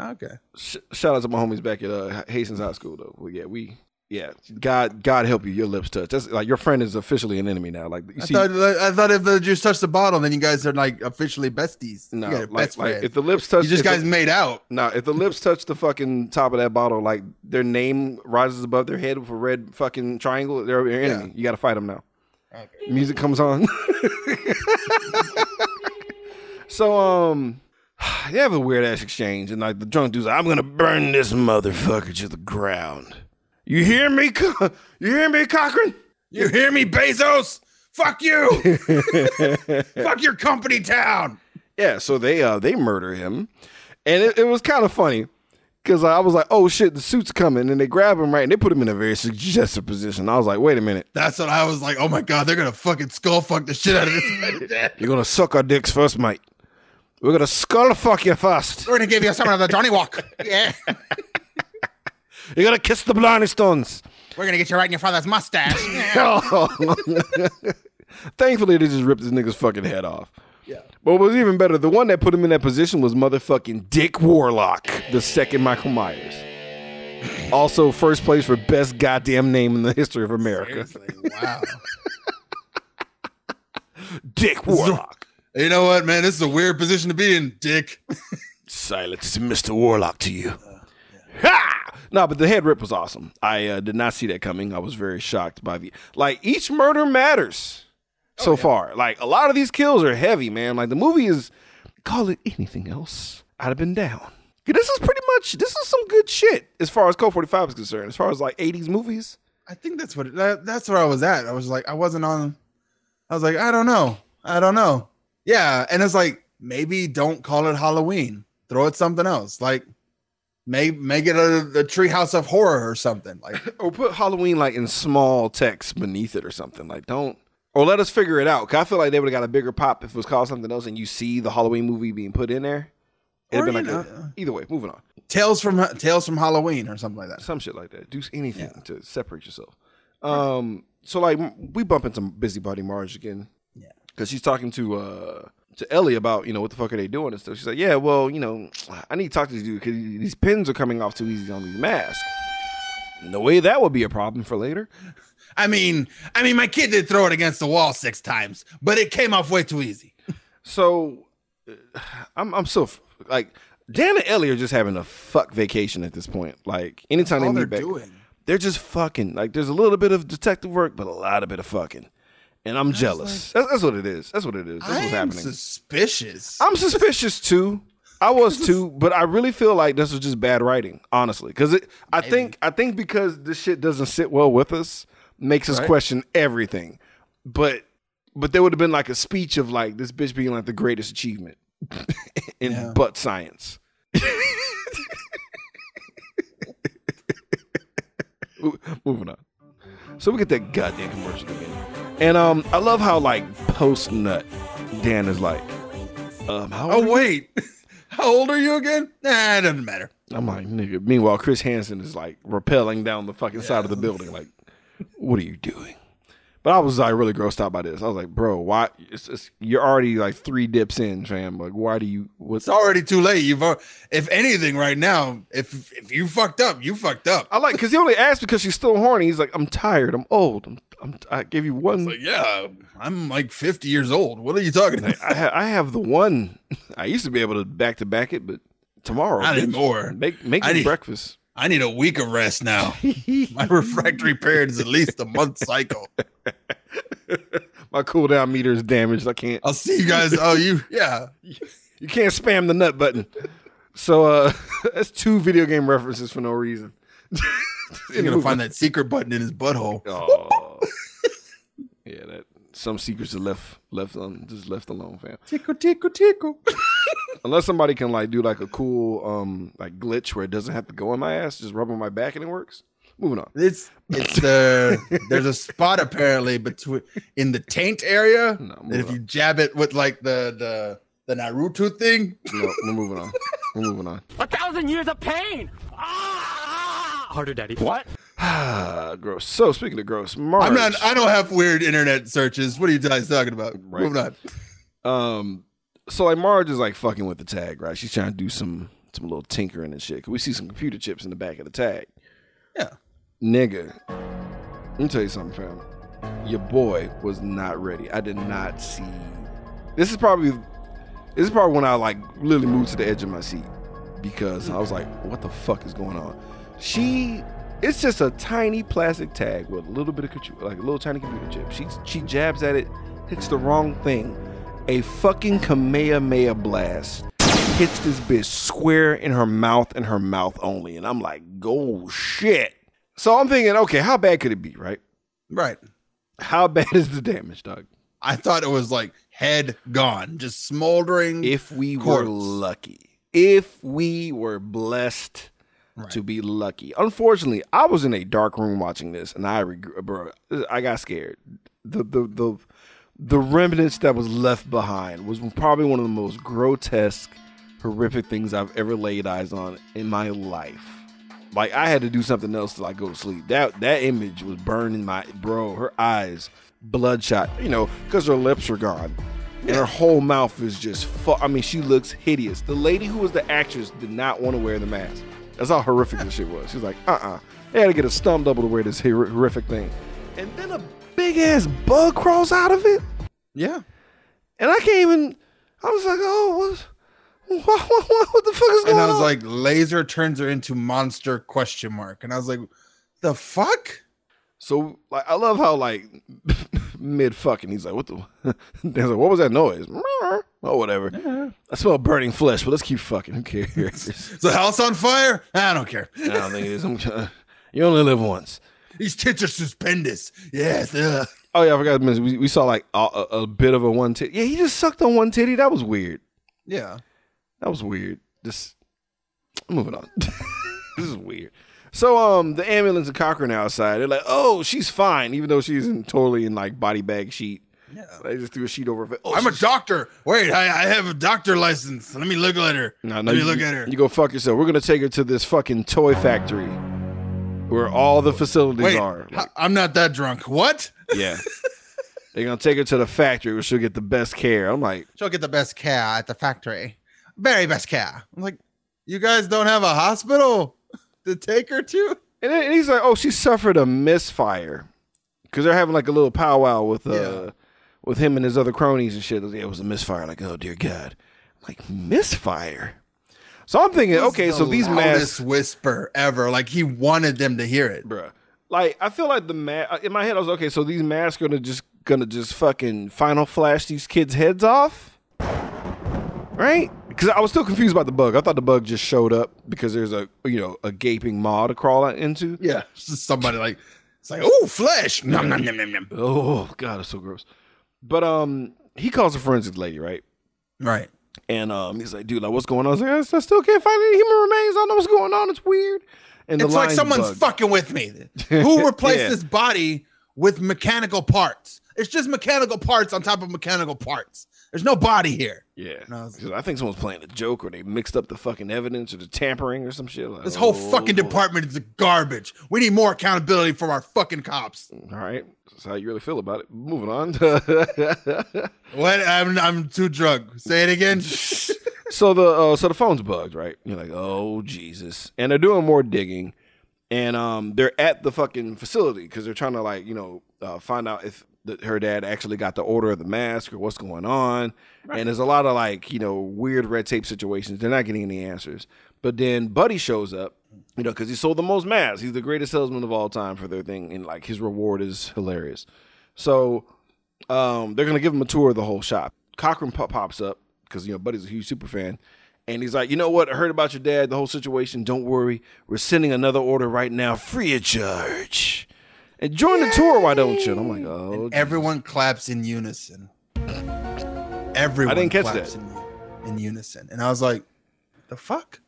Okay. Sh- shout out to my homies back at uh, Hastings High School though. Well, yeah, we. Yeah, God, God help you. Your lips touch. That's like your friend is officially an enemy now. Like you I see, thought I thought if the juice touched the bottle, then you guys are like officially besties. no, like, best like if the lips touch, you just if the- guys made out. No, if the lips touch the fucking top of that bottle, like their name rises above their head with a red fucking triangle, they're your enemy. Yeah. You got to fight them now. Music comes on. so, um, they have a weird ass exchange, and like the drunk dude's like, "I'm gonna burn this motherfucker to the ground." You hear me? Co- You hear me, Cochran? You hear me, Bezos? Fuck you! Fuck your company town. Yeah, so they uh they murder him, and it, it was kind of funny because I was like, "Oh shit, the suit's coming!" And they grab him right, and they put him in a very suggestive position. I was like, "Wait a minute, That's what I was like. Oh my god, they're gonna fucking skull fuck the shit out of this. you're gonna suck our dicks first, mate. We're gonna skull fuck you first. We're gonna give you some of the Johnny Walk. Yeah. You're gonna kiss the Blarney Stones." We're gonna get you right in your father's mustache. Thankfully, they just ripped this nigga's fucking head off. Yeah. But what was even better, the one that put him in that position was motherfucking Dick Warlock, the second Michael Myers. Also, first place for best goddamn name in the history of America. wow. Dick Warlock. You know what, man? This is a weird position to be in, Dick. Silence, Mr. Warlock to you. Ha! No, but the head rip was awesome. I uh, did not see that coming. I was very shocked by the like each murder matters so far. Like a lot of these kills are heavy, man. Like the movie is call it anything else. I'd have been down. This is pretty much this is some good shit as far as Cult 45 is concerned. As far as like 80s movies. I think that's what that, that's where I was at. I was like, I wasn't on. I was like, I don't know, I don't know. Yeah, and it's like maybe don't call it Halloween. Throw it something else. Like make make it a the Treehouse of Horror or something. Like Or put Halloween like in small text beneath it or something. Like don't or let us figure it out. Cause I feel like they would have got a bigger pop if it was called something else and you see the Halloween movie being put in there. It'd Or, been like a, either way, moving on. Tales from Tales from Halloween or something like that. Some shit like that. Do anything to separate yourself. Um so like we bump into busybody Marge again. Yeah. because she's talking to uh to Ellie about you know what the fuck are they doing and stuff. She's like, yeah, well, you know, I need to talk to these dude because these pins are coming off too easy on these masks. No way that would be a problem for later. I mean, I mean, my kid did throw it against the wall six times, but it came off way too easy. So I'm I'm so like Dan and Ellie are just having a fuck vacation at this point. Like anytime they they're meet back, doing. they're just fucking. Like there's a little bit of detective work, but a lot of bit of fucking. And I'm jealous. that's, that's what it is. That's what it is. That's I what's am happening. suspicious. I'm suspicious too. I was too, but I really feel like this was just bad writing, honestly. Because I think I think because this shit doesn't sit well with us, makes us Right. question everything. But but there would have been like a speech of like this bitch being like the greatest achievement in Yeah. butt science. Moving on. So we get that goddamn commercial again. And um I love how like post nut Dan is like, um how old oh wait, how old are you again? Nah, it doesn't matter. I'm like, nigga. Meanwhile, Chris Hansen is like rappelling down the fucking side of the building. Like, what are you doing? But I was like really grossed out by this. I was like, bro, why? It's just, you're already like three dips in, fam. Like, why do you? What's It's already too late. You've, uh, if anything, right now, if if you fucked up, you fucked up. I like because he only asked because she's still horny. He's like, I'm tired. I'm old. I'm. I'm I gave you one. Like, yeah, I'm like 50 years old. What are you talking about? I, ha- I have the one. I used to be able to back to back it, but tomorrow, Not bitch, anymore. Make make I need- breakfast. I need a week of rest now. My refractory period is at least a month cycle. My cooldown meter is damaged. I can't. I'll see you guys. Oh, you, yeah. You can't spam the nut button. So uh that's two video game references for no reason. You're gonna find that secret button in his butthole. Oh. yeah, that some secrets are left left on just left alone, fam. Tickle, tickle, tickle. Unless somebody can like do like a cool um like glitch where it doesn't have to go on my ass, just rub on my back and it works. Moving on. It's it's the there's a spot apparently between in the taint area. No, that if you jab it with like the the the Naruto thing, No, we're moving on. We're moving on. A thousand years of pain! Ah! Harder, Daddy. What? Ah, gross. So speaking of gross, Marge. I'm not. I don't have weird internet searches. What are you guys talking about? Right. Moving on. Um, so like Marge is like fucking with the tag, right? She's trying to do some some little tinkering and shit. 'Cause we see some computer chips in the back of the tag. Yeah. Nigga, let me tell you something, fam. Your boy was not ready. I did not see. This is probably this is probably when I like literally moved to the edge of my seat because I was like, what the fuck is going on? She it's just a tiny plastic tag with a little bit of computer, like a little tiny computer chip. She she jabs at it, hits the wrong thing. A fucking Kamehameha blast hits this bitch square in her mouth and her mouth only. And I'm like, oh shit. So I'm thinking, okay, how bad could it be, right? Right. How bad is the damage, dog? I thought it was like head gone, just smoldering. If we were lucky, if we were blessed to be lucky. Unfortunately, I was in a dark room watching this, and I regret, bro. I got scared. The the the the remnants that was left behind was probably one of the most grotesque, horrific things I've ever laid eyes on in my life. Like I had to do something else to like go to sleep. That that image was burning my bro. Her eyes bloodshot, you know, because her lips are gone. And her whole mouth is just fu- I mean, she looks hideous. The lady who was the actress did not want to wear the mask. That's how horrific this shit was. She's like, uh-uh. They had to get a stunt double to wear this hor- horrific thing. And then a big ass bug crawls out of it. yeah. And I can't even I was like, oh, what, what, what, what, what the fuck is going on? And? I was like, laser turns her into monster question mark. And I was like, the fuck? So like I love how like mid fucking he's like what the Dan's like what was that noise oh whatever I smell burning flesh but let's keep fucking who cares Is the house on fire? I don't care. I don't think it is I'm, uh, you only live once These tits are suspendous. Yes. ugh. oh yeah I forgot to mention we, we saw like a, a, a bit of a one titty yeah he just sucked on one titty that was weird Yeah. that was weird just moving on this is weird so um the ambulance and Cochran outside they're like oh she's fine even though she's in totally in like body bag sheet Yeah. they just threw a sheet over her face. Oh, I'm a doctor. Wait, I, I have a doctor license. Let me look at her. No, Let no, me you, look at her. You go fuck yourself. We're gonna take her to this fucking toy factory where all the facilities Wait, are. I- I'm not that drunk. What? yeah. They're gonna take her to the factory where she'll get the best care. I'm like, She'll get the best care at the factory. Very best care. I'm like, you guys don't have a hospital to take her to? and then he's like, oh, she suffered a misfire because they're having like a little powwow with uh Yeah. with him and his other cronies and shit. It was a misfire. Like, oh dear God, I'm like misfire. So I'm thinking, okay, so the these masks, whisper ever. Like he wanted them to hear it. bruh. Like I feel like the ma- in my head, I was okay. So these masks gonna just gonna just fucking final flash these kids' heads off, right? Because I was still confused about the bug. I thought the bug just showed up because there's a you know a gaping maw to crawl into. Yeah. Somebody like, it's like, oh, flesh. Nom, nom, nom, nom, nom. Oh god, it's so gross. But um, he calls a forensics lady, right? Right. And um, he's like, dude, like, what's going on? I was like, I still can't find any human remains. I don't know what's going on. It's weird. And the It's like someone's bugged. fucking with me. Who replaced Yeah. this body with mechanical parts? It's just mechanical parts on top of mechanical parts. There's no body here. Yeah, 'Cause I think someone's playing a joke, or they mixed up the fucking evidence, or the tampering, or some shit. Like, This whole oh, fucking department is garbage. We need more accountability from our fucking cops. All right, that's how you really feel about it. Moving on. What? I'm I'm too drunk. Say it again. so the uh, so the phone's bugged, right? You're like, oh Jesus, and they're doing more digging, and um, they're at the fucking facility because they're trying to like you know uh, find out if the, her dad actually got the order of the mask or what's going on, and there's a lot of like you know weird red tape situations. They're not getting any answers, but then Buddy shows up. You know, because he sold the most masks. He's the greatest salesman of all time for their thing, and like his reward is hilarious. So um, they're gonna give him a tour of the whole shop. Cochran pop- pops up because you know Buddy's a huge super fan, and he's like, you know what? I heard about your dad, the whole situation. Don't worry, we're sending another order right now, free of charge. And join the tour, why don't you? And I'm like, oh, Everyone claps in unison. Everyone I didn't catch claps that. In, in unison. And I was like, the fuck?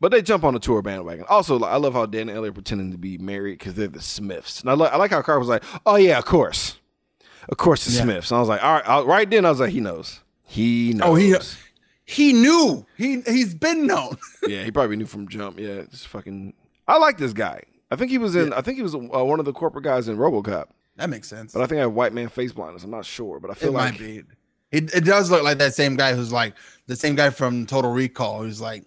But they jump on the tour bandwagon. Also, like, I love how Dan and Ellie are pretending to be married because they're the Smiths. And I, li- I like how Carl was like, "Oh yeah, of course, of course the Yeah. Smiths." And I was like, "All right." I, right then, I was like, "He knows. He knows." Oh, he he knew. He he's been known. yeah, he probably knew from jump. Yeah, just fucking. I like this guy. I think he was in. I think he was uh, one of the corporate guys in RoboCop. that makes sense. But I think I have white man face blindness. I'm not sure, but I it feel like might be. It, it does look like that same guy who's like the same guy from Total Recall who's like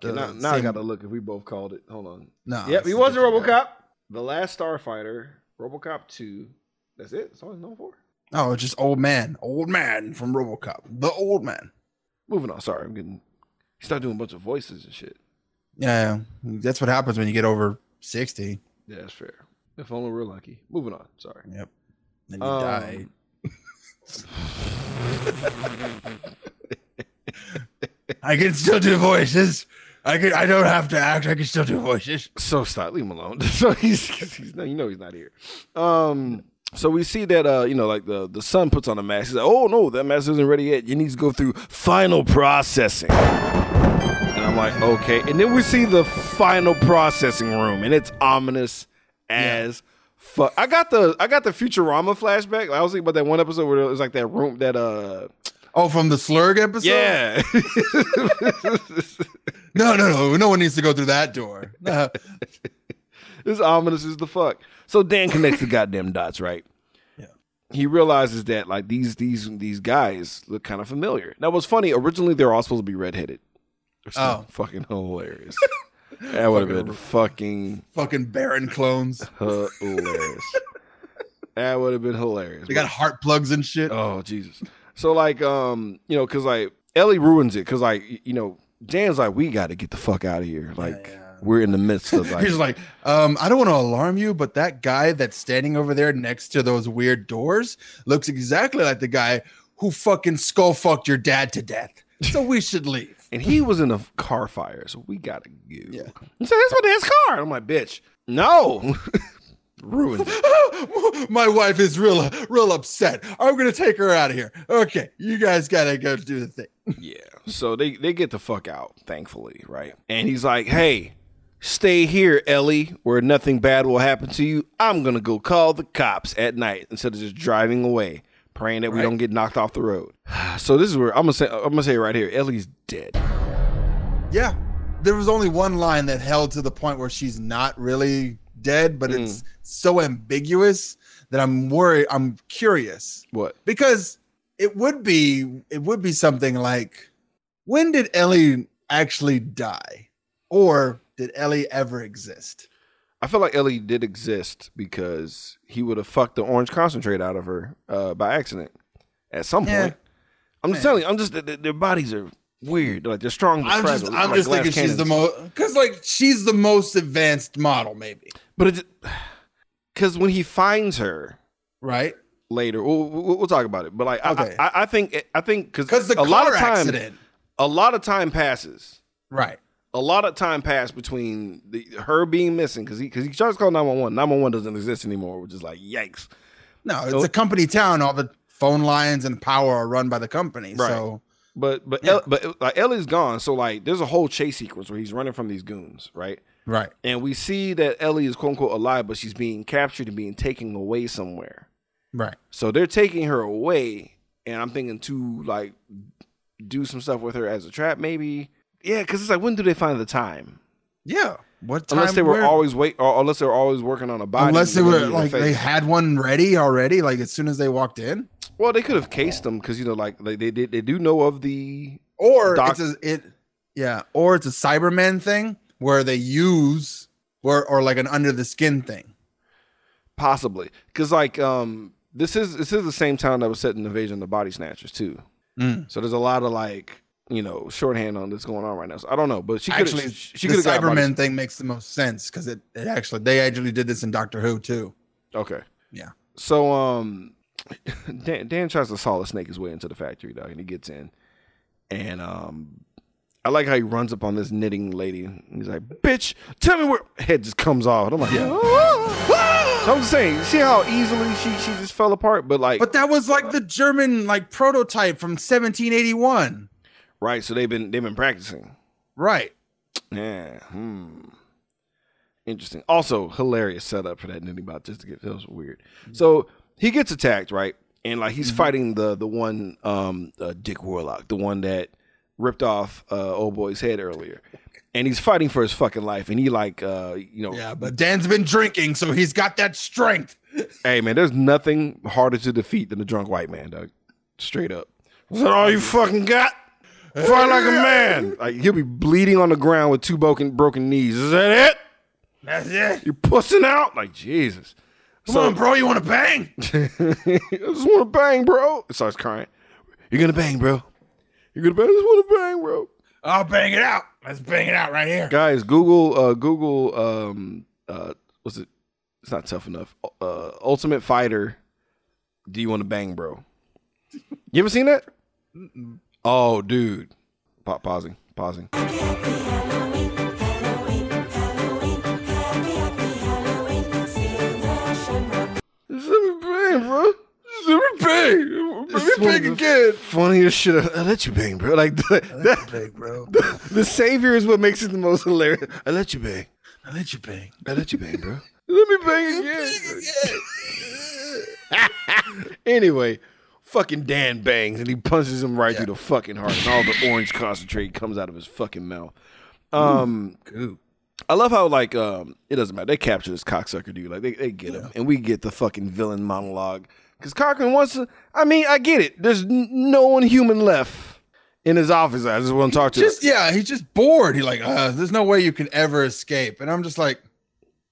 the now, now I got to look if we both called it. Hold on. No, yep, he was in different guy. RoboCop. The Last Starfighter, RoboCop two. That's it. That's all he's known for. Oh, it's just old man, old man from RoboCop, the old man. Moving on. Sorry, I'm getting. He started doing a bunch of voices and shit. Yeah, that's what happens when you get over sixty. Yeah, that's fair. If only we're lucky. Moving on. Sorry. Yep, and you Um, die. I can still do voices. I can. I don't have to act. I can still do voices. So stop, leave him alone. so he's, he's no, you know he's not here. Um, so we see that uh, you know, like the the son puts on a mask. He's like, oh no, that mask isn't ready yet. You need to go through final processing. I'm like, okay. And then we see the final processing room, and it's ominous as fuck. I got the I got the Futurama flashback. I was thinking about that one episode where it was like that room that uh Oh, from the Slurm episode. yeah. No, no, no. No one needs to go through that door. No. This ominous as the fuck. So Dan connects the goddamn dots, right? Yeah. He realizes that like these these these guys look kind of familiar. Now what's funny, originally they're all supposed to be redheaded. Oh. fucking hilarious. that would have been fucking Fucking Baron clones. hilarious. that would have been hilarious. They got heart plugs and shit. Oh Jesus! So like, um, you know, because like Ellie ruins it because like you know Dan's like, we got to get the fuck out of here. Like yeah. we're in the midst of like, He's like, um, I don't want to alarm you, but that guy that's standing over there next to those weird doors looks exactly like the guy who fucking skull fucked your dad to death. So we should leave. And he was in a car fire, so we gotta go. Yeah. He said, "That's what his car." I'm like, "Bitch, no." Ruined. My wife is real, real upset. I'm gonna take her out of here. Okay, you guys gotta go do the thing. Yeah. So they they get the fuck out, thankfully, right? And he's like, "Hey, stay here, Ellie, where nothing bad will happen to you. I'm gonna go call the cops at night instead of just driving away, praying that we don't get knocked off the road." So this is where I'm gonna say I'm gonna say right here. Ellie's dead. Yeah, there was only one line that held to the point where she's not really dead, but hmm. it's so ambiguous that I'm worried. I'm curious What? because it would be it would be something like when did Ellie actually die, or did Ellie ever exist? I feel like Ellie did exist because he would have fucked the orange concentrate out of her uh, by accident at some Yeah. point. I'm just telling you, I'm just th- th- their bodies are weird. Like they're strong. I'm just I'm like just thinking she's the most because like she's the most advanced model, maybe But it's because when he finds her right? later, we'll, we'll, talk about it. But like, Okay. I, I think I think because Because a lot of time, accident, a lot of time passes. right? A lot of time passed between the, her being missing because he because he tries to call 911. 911 doesn't exist anymore, which is like yikes. No, it's So- a company town. All the phone lines and power are run by the company. Right. So But but Yeah. El, but like Ellie's gone, so like there's a whole chase sequence where he's running from these goons, right? right, And we see that Ellie is quote unquote alive, but she's being captured and being taken away somewhere. right. So they're taking her away, and I'm thinking to like do some stuff with her as a trap, maybe. Yeah, because it's like when do they find the time? Yeah. What time? Unless they were where- always wait, or unless they were always working on a body. Unless they were like they had one ready already, like as soon as they walked in, Well, they could have cased them because you know, like, like they did. They do know of the or Doc- it's a it, yeah, or it's a Cyberman thing where they use or or like an under the skin thing. Possibly, because like um, this is this is the same town that was set in Invasion of the Body Snatchers too. Mm. So there's a lot of like you know shorthand on this going on right now. So I don't know, but she could Actually, she the could have Cyberman thing makes the most sense because it, it actually they actually did this in Doctor Who too. Okay, Yeah. So um, Dan, Dan tries to solid snake his way into the factory, dog, and he gets in, and um. I like how he runs up on this knitting lady. He's like, "Bitch, tell me where." Head just comes off. And I'm like, So I'm just saying, see how easily she she just fell apart. But like, But that was like the German like prototype from 1781. Right? So they've been they've been practicing. Right. Yeah. Hmm. Interesting. Also, hilarious setup for that knitting bot just to get was weird. So he gets attacked, right? And like he's fighting the the one um uh, Dick Warlock, the one that ripped off uh old boy's head earlier. And he's fighting for his fucking life. And he like uh you know Yeah, but Dan's been drinking, so he's got that strength. hey man, there's nothing harder to defeat than a drunk white man, dog. Straight up. Is that all you fucking got? Fight like a man. Like he'll be bleeding on the ground with two broken broken knees. Is that it? That's it. You're pussing out? Like Jesus. Come on, bro, you want to bang? I just want to bang, bro. It starts crying. You're gonna bang, bro. You're gonna bang. I just want to bang, bro. I'll bang it out. Let's bang it out right here. Guys, Google, uh, Google, um, uh, what's it? It's not tough enough. Uh, Ultimate Fighter. Do you want to bang, bro? You ever seen that? Oh, dude. Pa- pausing, pausing. Just let me bang, bro. Just let me bang. Let me bang again. Funniest shit. I, I let you bang, bro. Like the, that, Bang, bro. the savior is what makes it the most hilarious. I let you bang. I'll let you bang. I let you bang, bro. Let me bang again. anyway, fucking Dan bangs and he punches him right through the fucking heart, and all the orange concentrate comes out of his fucking mouth. Um, I love how like um, it doesn't matter. They capture this cocksucker dude. Like they, they get him, and we get the fucking villain monologue because Cochran wants to. I mean, I get it. There's n- no one human left in his office. I just want to talk to. Just yeah, he's just bored. He's like, uh, there's no way you can ever escape. And I'm just like,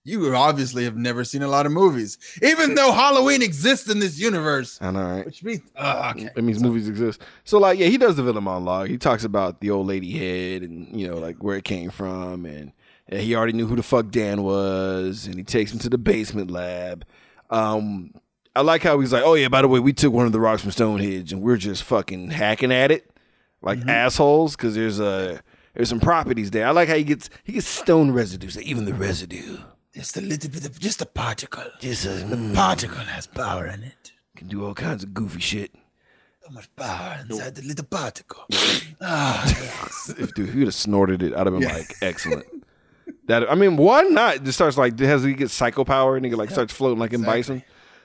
you obviously have never seen a lot of movies, even though Halloween exists in this universe. I know, right? Which means, uh, okay. It means movies exist. So like, yeah, he does the villain monologue. He talks about the old lady head and you know like where it came from, and yeah, he already knew who the fuck Dan was, and he takes him to the basement lab. Um, I like how he's like, oh yeah, by the way, we took one of the rocks from Stonehenge, and we're just fucking hacking at it like assholes because there's a there's some properties there. I like how he gets he gets stone residues, even the residue. Just a little bit of just a particle. Just uh, The particle has power in it. can do all kinds of goofy shit. So much power inside the little particle. ah, yes. if dude, if he would have snorted it, I'd have been like, excellent. That I mean, why not? It just starts like has he get psycho power and he like starts floating like M. Bison.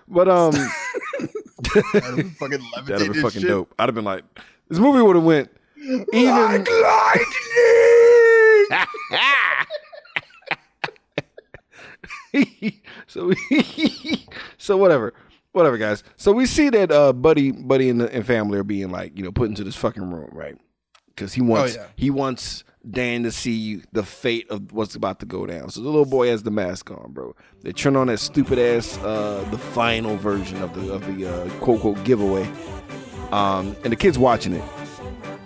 But um, fucking that'd have been fucking shit. dope. I'd have been like, this movie would have went even. so so whatever, whatever, guys. So we see that uh, Buddy, Buddy, and, the, and family are being like you know put into this fucking room, right? Because he wants yeah. he wants Dan to see the fate of what's about to go down. So the little boy has the mask on, bro. They turn on that stupid ass uh, the final version of the of the uh, quote quote giveaway, um, and the kid's watching it,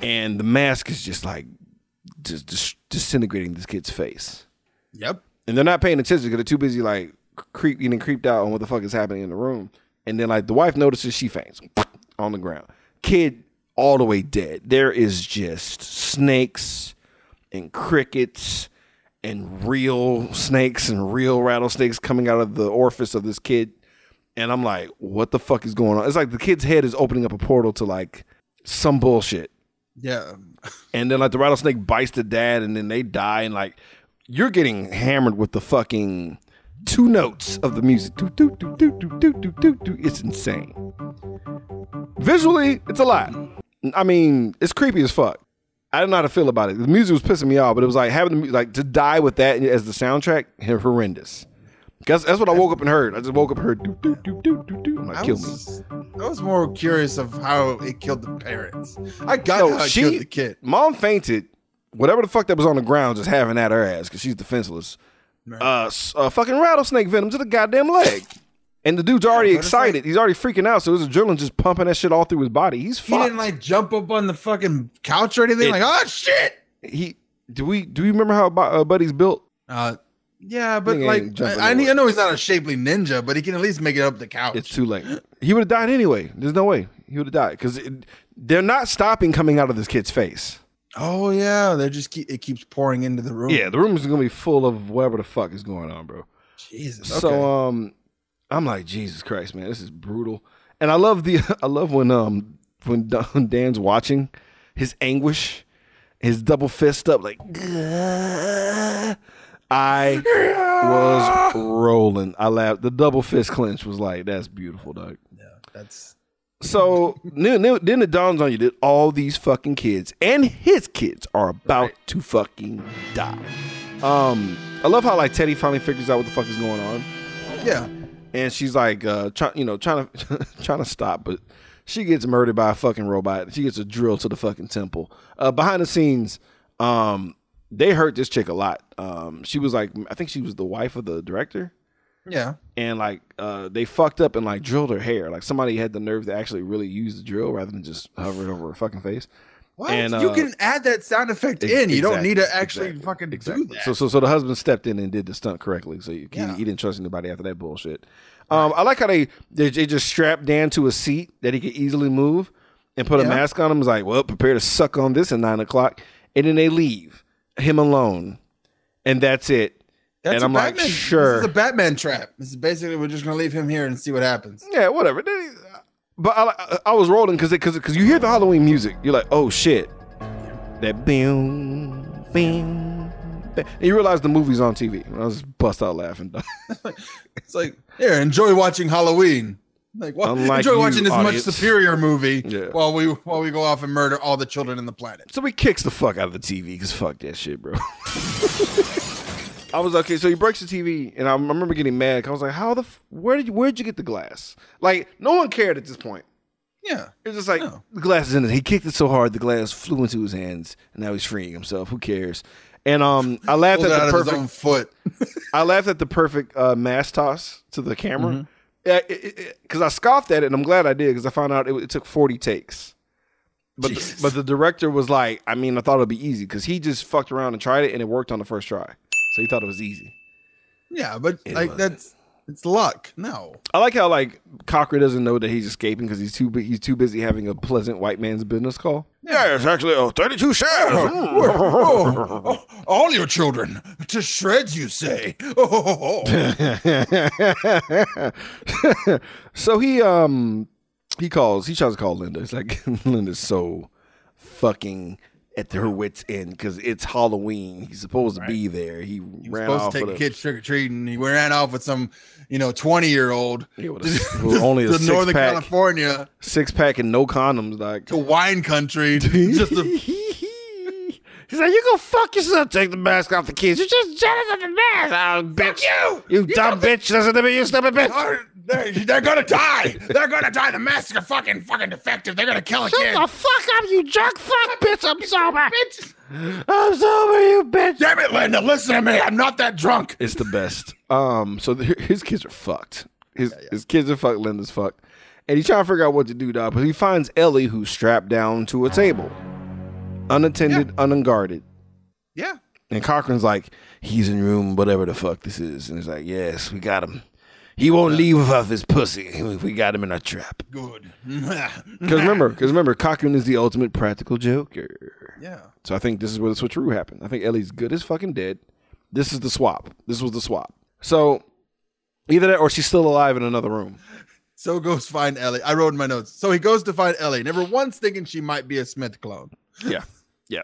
and the mask is just like just, just disintegrating this kid's face Yep. And they're not paying attention because they're too busy like creep getting creeped out on what the fuck is happening in the room. And then like the wife notices she faints on the ground. Kid all the way dead. There is just snakes and crickets and real snakes and real rattlesnakes coming out of the orifice of this kid. And I'm like, what the fuck is going on? It's like the kid's head is opening up a portal to like some bullshit Yeah. and then like the rattlesnake bites the dad and then they die and like you're getting hammered with the fucking two notes of the music Do, do, do, do, do, do, do, do, do. it's insane visually it's a lot i mean it's creepy as fuck i don't know how to feel about it the music was pissing me off but it was like having the like to die with that as the soundtrack horrendous because that's what i woke up and heard i just woke up and heard do, do, do, do, do, do. I'm like I kill me was, I was more curious of how it killed the parents. I got No, how it she- killed the kid. Mom fainted. Whatever the fuck that was on the ground, just having at her ass because she's defenseless. Uh, s- uh, fucking rattlesnake venom to the goddamn leg. And the dude's already it's excited. He's already freaking out. So his adrenaline just pumping that shit all through his body. He's He didn't like jump up on the fucking couch or anything. It- like, oh shit. he do we do you remember how uh, Buddy's built? Uh, yeah, but like, I. I know he's not a shapely ninja, but he can at least make it up the couch. It's too late. He would have died anyway. There's no way he would have died because they're not stopping coming out of this kid's face. Oh yeah, they just keep it keeps pouring into the room. Yeah, the room is gonna be full of whatever the fuck is going on, bro. Jesus. Okay. So um, I'm like Jesus Christ, man, this is brutal. And I love the I love when um when Dan- Dan's watching his anguish, his double fist up like. "Gah." I was rolling. I laughed. The double fist clinch was like, "That's beautiful, dog." yeah, that's So then, it dawns on you that all these fucking kids and his kids are about to fucking die. Um, I love how like Teddy finally figures out what the fuck is going on. Yeah. and she's like uh try, you know trying to trying to stop but she gets murdered by a fucking robot. She gets a drill to the fucking temple. Uh behind the scenes um they hurt this chick a lot. Um she was like i think she was the wife of the director Yeah. and like uh they fucked up and like drilled her hair like somebody had the nerve to actually really use the drill rather than just hover it over her fucking face What? And, you uh, can add that sound effect Ex- in. You don't need to actually exactly, fucking exactly. do that. So, so, so the husband stepped in and did the stunt correctly. So he, Yeah. he didn't trust anybody after that bullshit. Um, I like how they, they they just strapped Dan to a seat that he could easily move and put a mask on him. It's like, well, prepare to suck on this at nine o'clock, and then they leave him alone, and that's it. That's and a I'm like, Batman- sure. This is a Batman trap. This is basically we're just gonna leave him here and see what happens. Yeah, whatever. But I, I was rolling because because because you hear the Halloween music, you're like, oh shit, that boom, boom, and you realize the movie's on TV. I was just bust out laughing. It's like, here, enjoy watching Halloween. Like, well, Unlike enjoy you, watching this audience. much superior movie Yeah. while we while we go off and murder all the children in the planet. so he kicks the fuck out of the TV because fuck that shit, bro. I was okay. So he breaks the TV, and I remember getting mad. I was like, "How the? F- where did you? Where'd you get the glass? Like, no one cared at this point. Yeah, It's just like No. the glass is in it. He kicked it so hard, the glass flew into his hands, and now he's freeing himself. Who cares? And um, I laughed at the perfect. foot. I laughed at the perfect uh, mass toss to the camera. Mm-hmm. Yeah, because I scoffed at it, and I'm glad I did because I found out it, it took 40 takes. But the, but the director was like, I mean, I thought it'd be easy because he just fucked around and tried it, and it worked on the first try. So he thought it was easy. Yeah, but It like wasn't. that's it's luck. No, I like how like Cochran doesn't know that he's escaping because he's too bu- he's too busy having a pleasant white man's business call. Yeah, it's actually oh, 32 shares. oh, oh, all your children to shreds, you say? Oh, so he um he calls he tries to call Linda. It's like Linda's so fucking at her wits end because it's Halloween. He's supposed to be there. He, ran supposed off to take with a kid trick or treating. He ran off with some, you know, twenty year old. Only a to Northern six-pack. California six pack and no condoms. Like to wine country. just to, She's like, you go fuck yourself. Take the mask off the kids. You're just jealous of the mask. Oh, bitch. you. You dumb bitch. Listen to me, you stupid bitch. They're, they're gonna die. They're gonna die. The masks are fucking fucking defective. They're gonna kill a Shut kid. the fuck up, you jerk fuck bitch. I'm sober. Bitch. I'm sober, you bitch. Damn it, Linda. Listen to me. I'm not that drunk. It's the best. Um, so the, his kids are fucked. His his kids are fucked. Linda's fucked, and he's trying to figure out what to do, dog. But he finds Ellie, who's strapped down to a table, unattended, unguarded. Yeah. And Cochran's like, he's in room, whatever the fuck this is, and he's like, yes, we got him. He won't leave without his pussy. We got him in our trap. Good. Because remember, because remember, Cochran is the ultimate practical joker. yeah. So I think this is where the switcheroo happened. I think Ellie's good as fucking dead. This is the swap. This was the swap. So either that or she's still alive in another room. So goes find Ellie. I wrote in my notes. So he goes to find Ellie, never once thinking she might be a Smith clone. Yeah. Yeah.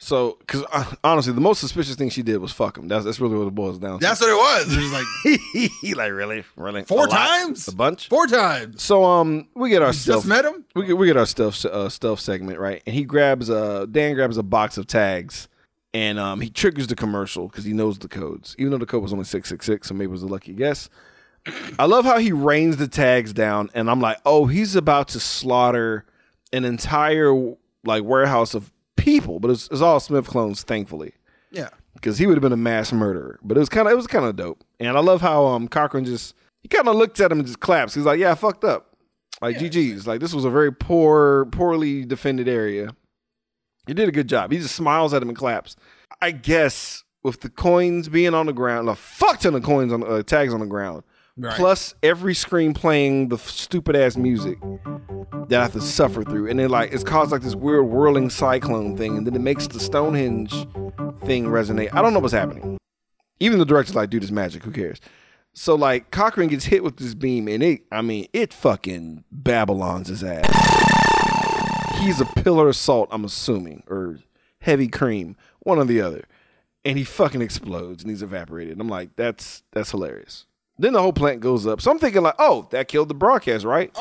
So, because uh, honestly, the most suspicious thing she did was fuck him. That's that's really what it boils down to. That's what it was. It was like he like really, really four A lot? times, a bunch. four times. So um, we get our stealth. Just met him. we get, we get our stealth uh, stealth segment right, and he grabs uh Dan grabs a box of tags, and um he triggers the commercial because he knows the codes, even though the code was only six six six, so maybe it was a lucky guess. I love how he rains the tags down, and I'm like, oh, he's about to slaughter an entire like warehouse of people, but it's, it's all Smith clones, thankfully Yeah. because he would have been a mass murderer. But it was kind of it was kind of dope, and I love how um Cochran just he kind of looks at him and just claps. He's like, "Yeah, I fucked up." Like GG's. Like this was a very poor, poorly defended area. You did a good job. He just smiles at him and claps. I guess with the coins being on the ground, a fuck ton of coins on uh, tags on the ground, Right. plus every screen playing the stupid ass music that I have to suffer through, and then like it's caused like this weird whirling cyclone thing, and then it makes the Stonehenge thing resonate. I don't know what's happening. Even the director's like, dude, it's magic. Who cares? So like Cochran gets hit with this beam, and it, I mean, it fucking Babylon's his ass. He's a pillar of salt, I'm assuming, or heavy cream, one or the other, and he fucking explodes and he's evaporated. And I'm like, that's that's hilarious. Then the whole plant goes up. So I'm thinking like, oh, that killed the broadcast, right? Oh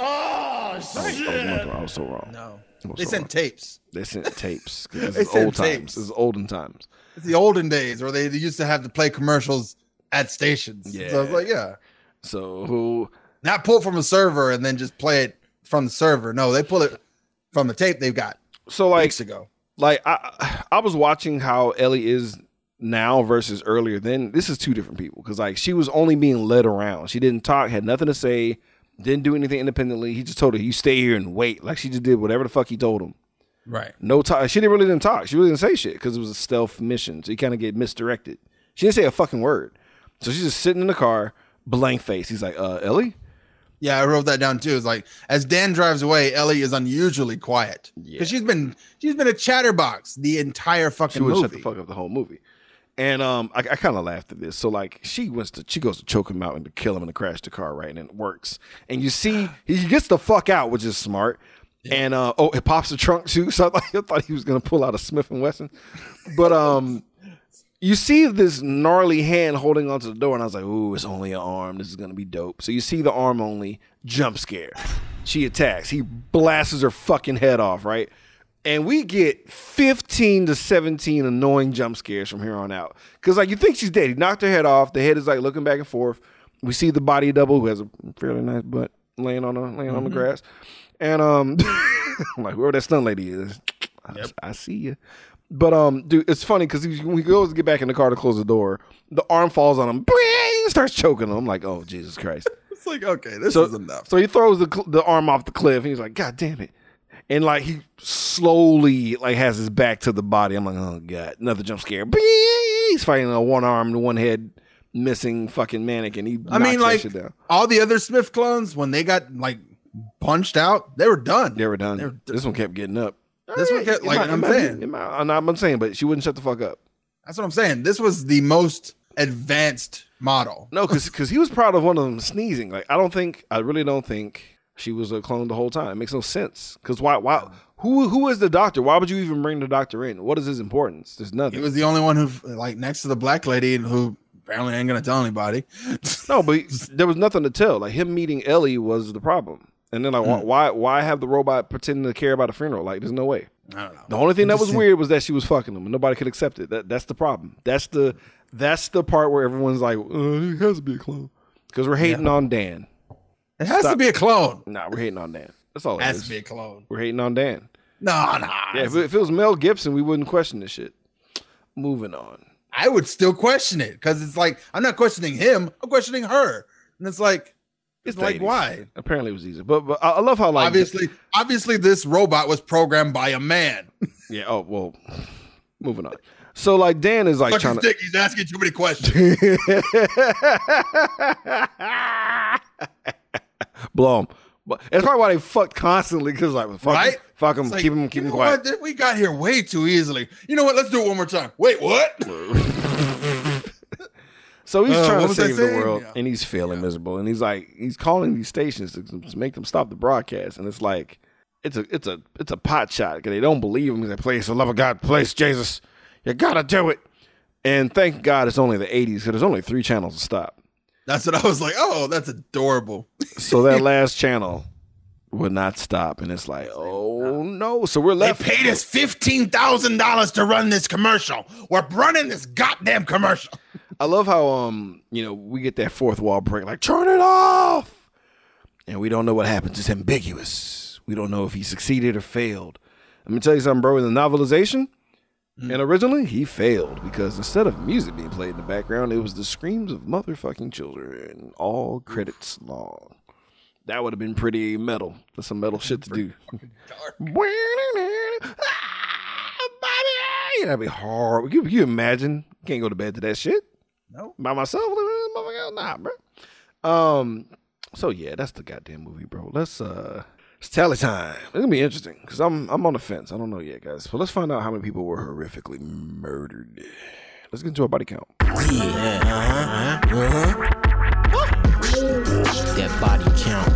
I was, I was, wrong. I was so wrong. no. I They so sent wrong. tapes. They sent tapes. 'cause This They is sent old times. tapes. This is olden times. It's the olden days where they used to have to play commercials at stations. Yeah. So I was like, yeah. So who? Not pull from a server and then just play it from the server. No, they pull it from the tape they've got So like, weeks ago. like I, I was watching how Ellie is now versus earlier. Then this is two different people because like she was only being led around. She didn't talk, had nothing to say, didn't do anything independently. He just told her, "You stay here and wait." Like she just did whatever the fuck he told him. Right. No talk. She didn't really didn't talk. She really didn't say shit because it was a stealth mission. So you kind of get misdirected. She didn't say a fucking word. So she's just sitting in the car, blank face. He's like, "Uh, Ellie." Yeah, I wrote that down too. It's like as Dan drives away, Ellie is unusually quiet because she's been she's been a chatterbox the entire fucking would movie. shut the fuck up the whole movie. And um, I, I kind of laughed at this. So like, she wants to, she goes to choke him out and to kill him and to crash the car, right? And it works. And you see, he gets the fuck out, which is smart. And uh, oh, it pops the trunk too. So I thought, I thought he was gonna pull out a Smith and Wesson, but um, you see this gnarly hand holding onto the door, and I was like, ooh, it's only an arm. This is gonna be dope. So you see the arm only jump scare. She attacks. He blasts her fucking head off, right? And we get 15 to 17 annoying jump scares from here on out. Because, like, you think she's dead. He knocked her head off. The head is, like, looking back and forth. We see the body double, who has a fairly nice butt, laying on, the, laying on the grass. And, um, I'm like, whoever that stun lady is, I, I see you. But, um, dude, it's funny because when he goes to get back in the car to close the door, the arm falls on him, and starts choking him. I'm like, oh, Jesus Christ. It's like okay, this So, is enough. so he throws the, the arm off the cliff, and he's like, God damn it. And like he slowly like has his back to the body. I'm like, oh god, another jump scare. He's fighting a one armed, one head missing fucking mannequin. He I mean, like all the other Smith clones when they got like punched out, they were done. They were done. They were- this one kept getting up. This one kept- like might- I'm it might be- saying. might- I'm not- I'm saying, but she wouldn't shut the fuck up. That's what I'm saying. This was the most advanced model. No, because because he was proud of one of them sneezing. Like I don't think, I really don't think she was a clone the whole time. It makes no sense. Because why? Why? Who? Who is the doctor? Why would you even bring the doctor in? What is his importance? There's nothing. He was the only one who, like, next to the black lady who apparently ain't gonna tell anybody. No, but there was nothing to tell. Like him meeting Ellie was the problem. And then like, why- why why have the robot pretending to care about a funeral? Like, there's no way. I don't know. The only thing that was weird was that she was fucking him, and nobody could accept it. That that's the problem. That's the that's the part where everyone's like, uh, "He has to be a clone," because we're hating on Dan. It has to be a clone. Nah, we're hating on Dan. That's all It it has is. to be a clone. We're hating on Dan. No, no. Yeah, if it, if it was Mel Gibson, we wouldn't question this shit. Moving on. I would still question it because it's like I'm not questioning him. I'm questioning her, and it's like It's it's like 80s. why? Apparently, it was easy. But but I, I love how like obviously, obviously, this robot was programmed by a man. yeah. Oh well. Moving on. So like Dan is like Suck trying his to. dick. He's asking too many questions. Blow him. But that's probably why they fucked constantly because like fuck, Right? him, fuck him, like, keep him, keep know quiet. what? We got here way too easily. You know what? Let's do it one more time. Wait, what? So he's Uh, trying to save the world, Yeah. and he's failing miserable. And he's like, he's calling these stations to, to make them stop the broadcast. And it's like, it's a, it's a, it's a pot shot because they don't believe him. He's like, please, the love of God, please, Jesus, you gotta do it. And thank God it's only the '80s because there's only three channels to stop. That's what I was like. Oh, that's adorable. So that last channel would not stop, and it's like, oh no. So we're left. They paid us fifteen thousand dollars to run this commercial. We're running this goddamn commercial. I love how um you know we get that fourth wall break, like turn it off, and we don't know what happens. It's ambiguous. We don't know if he succeeded or failed. Let me tell you something, bro. In the novelization, and originally he failed because instead of music being played in the background, it was the screams of motherfucking children, all credits long. That would have been pretty metal. That's some metal shit to do. Ah, That'd be hard. You, you imagine? Can't go to bed to that shit No. by myself. Nah, bro. Um. So yeah, that's the goddamn movie, bro. Let's uh, it's tally time. It's gonna be interesting because I'm I'm on the fence. I don't know yet, guys. But let's find out how many people were horrifically murdered. Let's get into a body count. Yeah. Uh-huh. Uh-huh. That body count.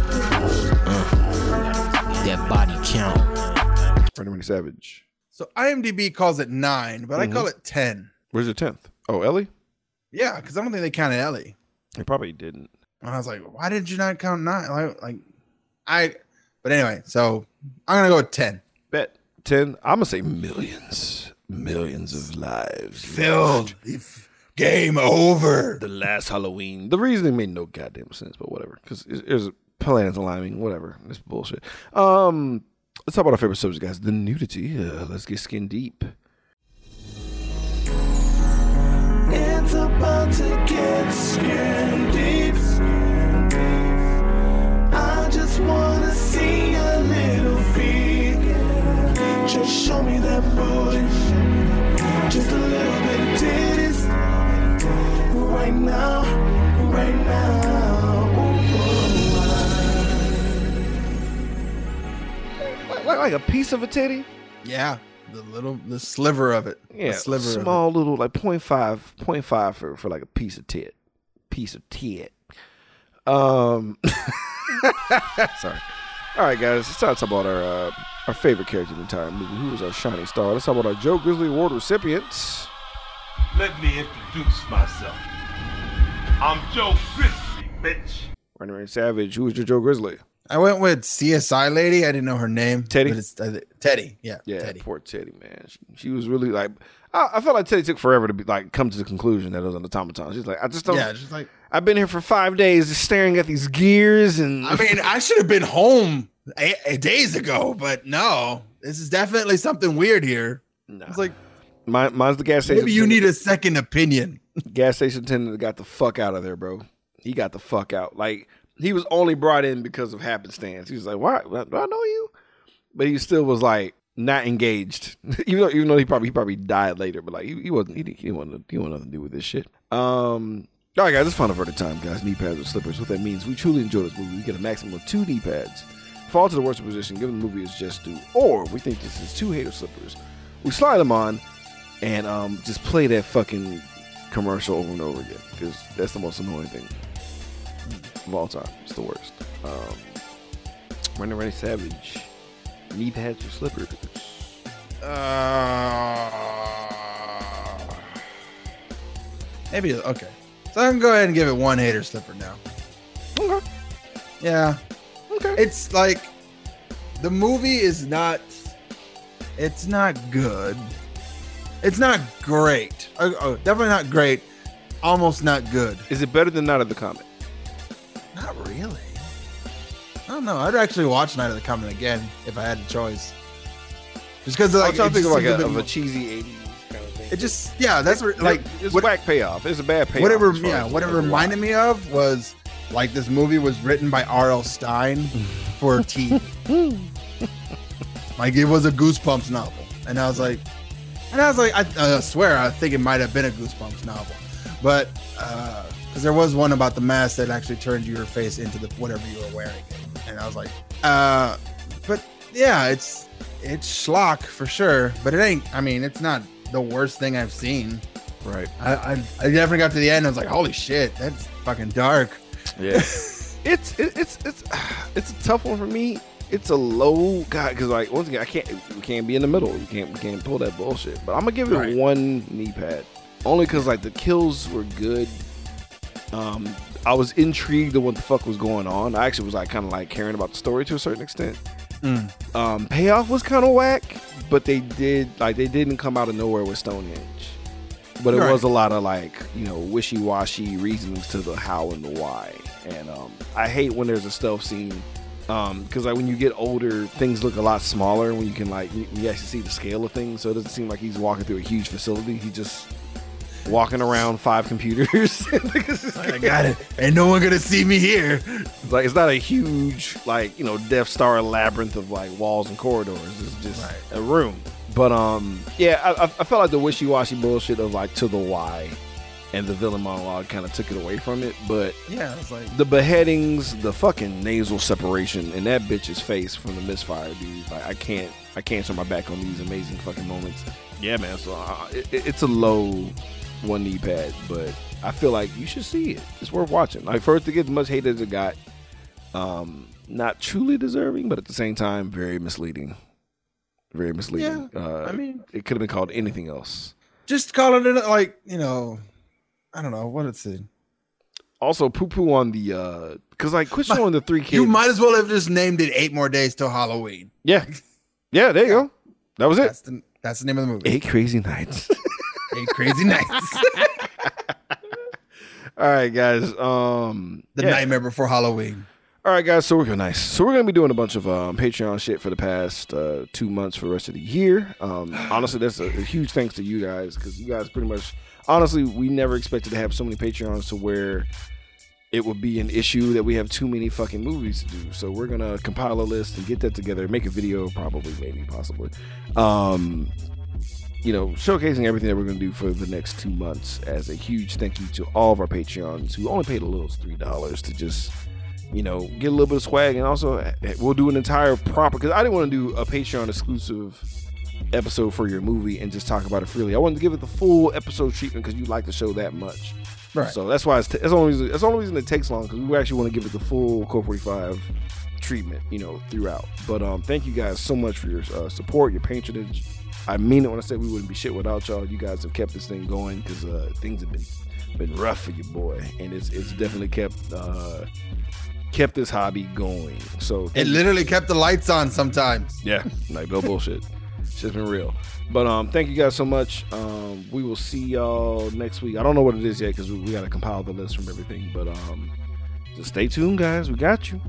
Uh, that body count. Freddie Randy Savage. So IMDb calls it nine, but I call it ten. Where's your tenth? Oh, Ellie. Yeah, because I don't think they counted Ellie. They probably didn't. And I was like, why did you not count nine? Like, like I. But anyway, so I'm gonna go with ten. Bet ten. I'm gonna say millions, millions of lives. Filled. If- Game over. the last Halloween. The reasoning made no goddamn sense, but whatever. Because there's plans aligning, whatever. It's bullshit. Um, let's talk about our favorite subject, guys. The nudity. Uh, let's get skin deep. It's about to get skin deep. I just wanna see a little feet. Just show me that booty. Just a little bit of titties. Right now, right now. Like, like, like a piece of a titty. Yeah, the little the sliver of it. Yeah, the sliver. Of it. small little like 0.5, 0.5 for for like a piece of tit, piece of tit. Um, sorry. All right, guys, let's talk about our uh, our favorite character in the entire movie. Who was our shining star? Let's talk about our Joe Grizzly Award recipients. Let me introduce myself. I'm Joe Grizzly, bitch. Randy Ray Savage. Who was your Joe Grizzly? I went with CSI lady. I didn't know her name. Teddy? But it's uh, Teddy. Yeah. Yeah, Teddy. poor Teddy, man. She, she was really like, I, I felt like Teddy took forever to be like come to the conclusion that it was an automaton. She's like, I just don't. Yeah, just like I've been here for five days, just staring at these gears, and I mean, I should have been home a, a days ago, but no, this is definitely something weird here. Nah. It's like Mine, mine's the gas station. maybe you attendant. need a second opinion. gas station attendant got the fuck out of there, bro. He got the fuck out. Like he was only brought in because of happenstance. He was like, "Why? Do I know you?" But he still was like not engaged, even though even though he probably he probably died later. But like he, he wasn't he, didn't- he didn't want to he didn't want nothing to do with this shit. Um. All right, guys, it's final verdict time, guys. Knee pads or slippers. What that means, we truly enjoy this movie. We get a maximum of two knee pads. Fall to the worst position, given the movie is just due, or we think this is two hater slippers. We slide them on and um, just play that fucking commercial over and over again because that's the most annoying thing of all time. It's the worst. Um, Randy Randy Savage, knee pads or slippers? Uh, maybe okay. So I can go ahead and give it one hater slipper now. Okay, Yeah, okay. it's like the movie is not It's not good. It's not great. Uh, uh, definitely not great. Almost not good. Is it better than Night of the Comet? Not really. I don't know. I'd actually watch Night of the Comet again if I had a choice. Just because like I'm trying to think of like a, bit of a cheesy 80s kind of thing. It just yeah, that's what, like it's what- whack payoff. It's a bad payoff. whatever yeah what it reminded me of was like this movie was written by R.L. Stine for teen. like it was a Goosebumps novel, and I was like, and I was like, I, I swear I think it might have been a Goosebumps novel, but because there was one about the mask that actually turned your face into the whatever you were wearing, and I was like, uh, but yeah, it's it's schlock for sure, but it ain't. I mean, it's not the worst thing I've seen. Right. I, I, I definitely got to the end. I was like, holy shit, that's fucking dark. Yeah. it's it, it's it's it's a tough one for me. It's a low guy because like once again I can't we can't be in the middle. You can't we can't pull that bullshit. But I'm gonna give it Right. one knee pad only because like the kills were good. Um, I was intrigued of what the fuck was going on. I actually was like kind of like caring about the story to a certain extent. Mm. Um, payoff was kind of whack, but they did like they didn't come out of nowhere with Stonehenge. But it Right. was a lot of like you know wishy washy reasons to the how and the why, and um, I hate when there's a stealth scene because like when you get older, things look a lot smaller when you can like you, you actually see the scale of things. So it doesn't seem like he's walking through a huge facility. He just walking around five computers. I got it. Ain't no one gonna see me here. like it's not a huge like you know Death Star labyrinth of like walls and corridors. It's just Right. a room. But um, yeah, I, I felt like the wishy washy bullshit of like to the why, and the villain monologue kind of took it away from it. But Yeah, it's like the beheadings, the fucking nasal separation, and that bitch's face from the misfire, dude. Like I can't, I can't turn my back on these amazing fucking moments. Yeah, man. So uh, it- it's a low one knee pad, but I feel like you should see it. It's worth watching. Like first to get as much hate as it got, um, not truly deserving, but at the same time, very misleading. Very misleading. Yeah, uh, I mean- it could have been called anything else. just calling it like you know, I don't know what it's. In. Also, poo poo on the uh, because like Question on the three kids. You might as well have just named it eight more days till Halloween. Yeah. Yeah, there you go. That was it. That's the that's the name of the movie. Eight crazy nights. Eight crazy nights. All right, guys. Um the yeah. nightmare before Halloween. All right, guys. So we're gonna nice. So we're gonna be doing a bunch of um, Patreon shit for the past uh, two months for the rest of the year. Um, honestly, that's a, a huge thanks to you guys because you guys pretty much. Honestly, we never expected to have so many Patreons to where it would be an issue that we have too many fucking movies to do. So we're gonna compile a list and get that together, make a video, probably, maybe, possibly. Um, you know, showcasing everything that we're going to do for the next two months as a huge thank you to all of our Patreons who only paid a little three dollars to just, you know, get a little bit of swag and also eh, we'll do an entire proper because I didn't want to do a Patreon exclusive episode for your movie and just talk about it freely. I wanted to give it the full episode treatment because you like the show that much. Right. So that's why it's t- that's the only reason, that's the only reason it takes long because we actually want to give it the full Cult 45 treatment, you know, throughout. But um, thank you guys so much for your uh, support, your patronage. I mean it when I said we wouldn't be shit without y'all. You guys have kept this thing going because uh, things have been been rough for your boy, and it's it's definitely kept uh, kept this hobby going. So It literally kept the lights on sometimes. Yeah, like no bullshit. Shit's been real. But um, thank you guys so much. Um, we will see y'all next week. I don't know what it is yet because we, we got to compile the list from everything. But um, just stay tuned, guys. We got you.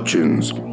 Productions.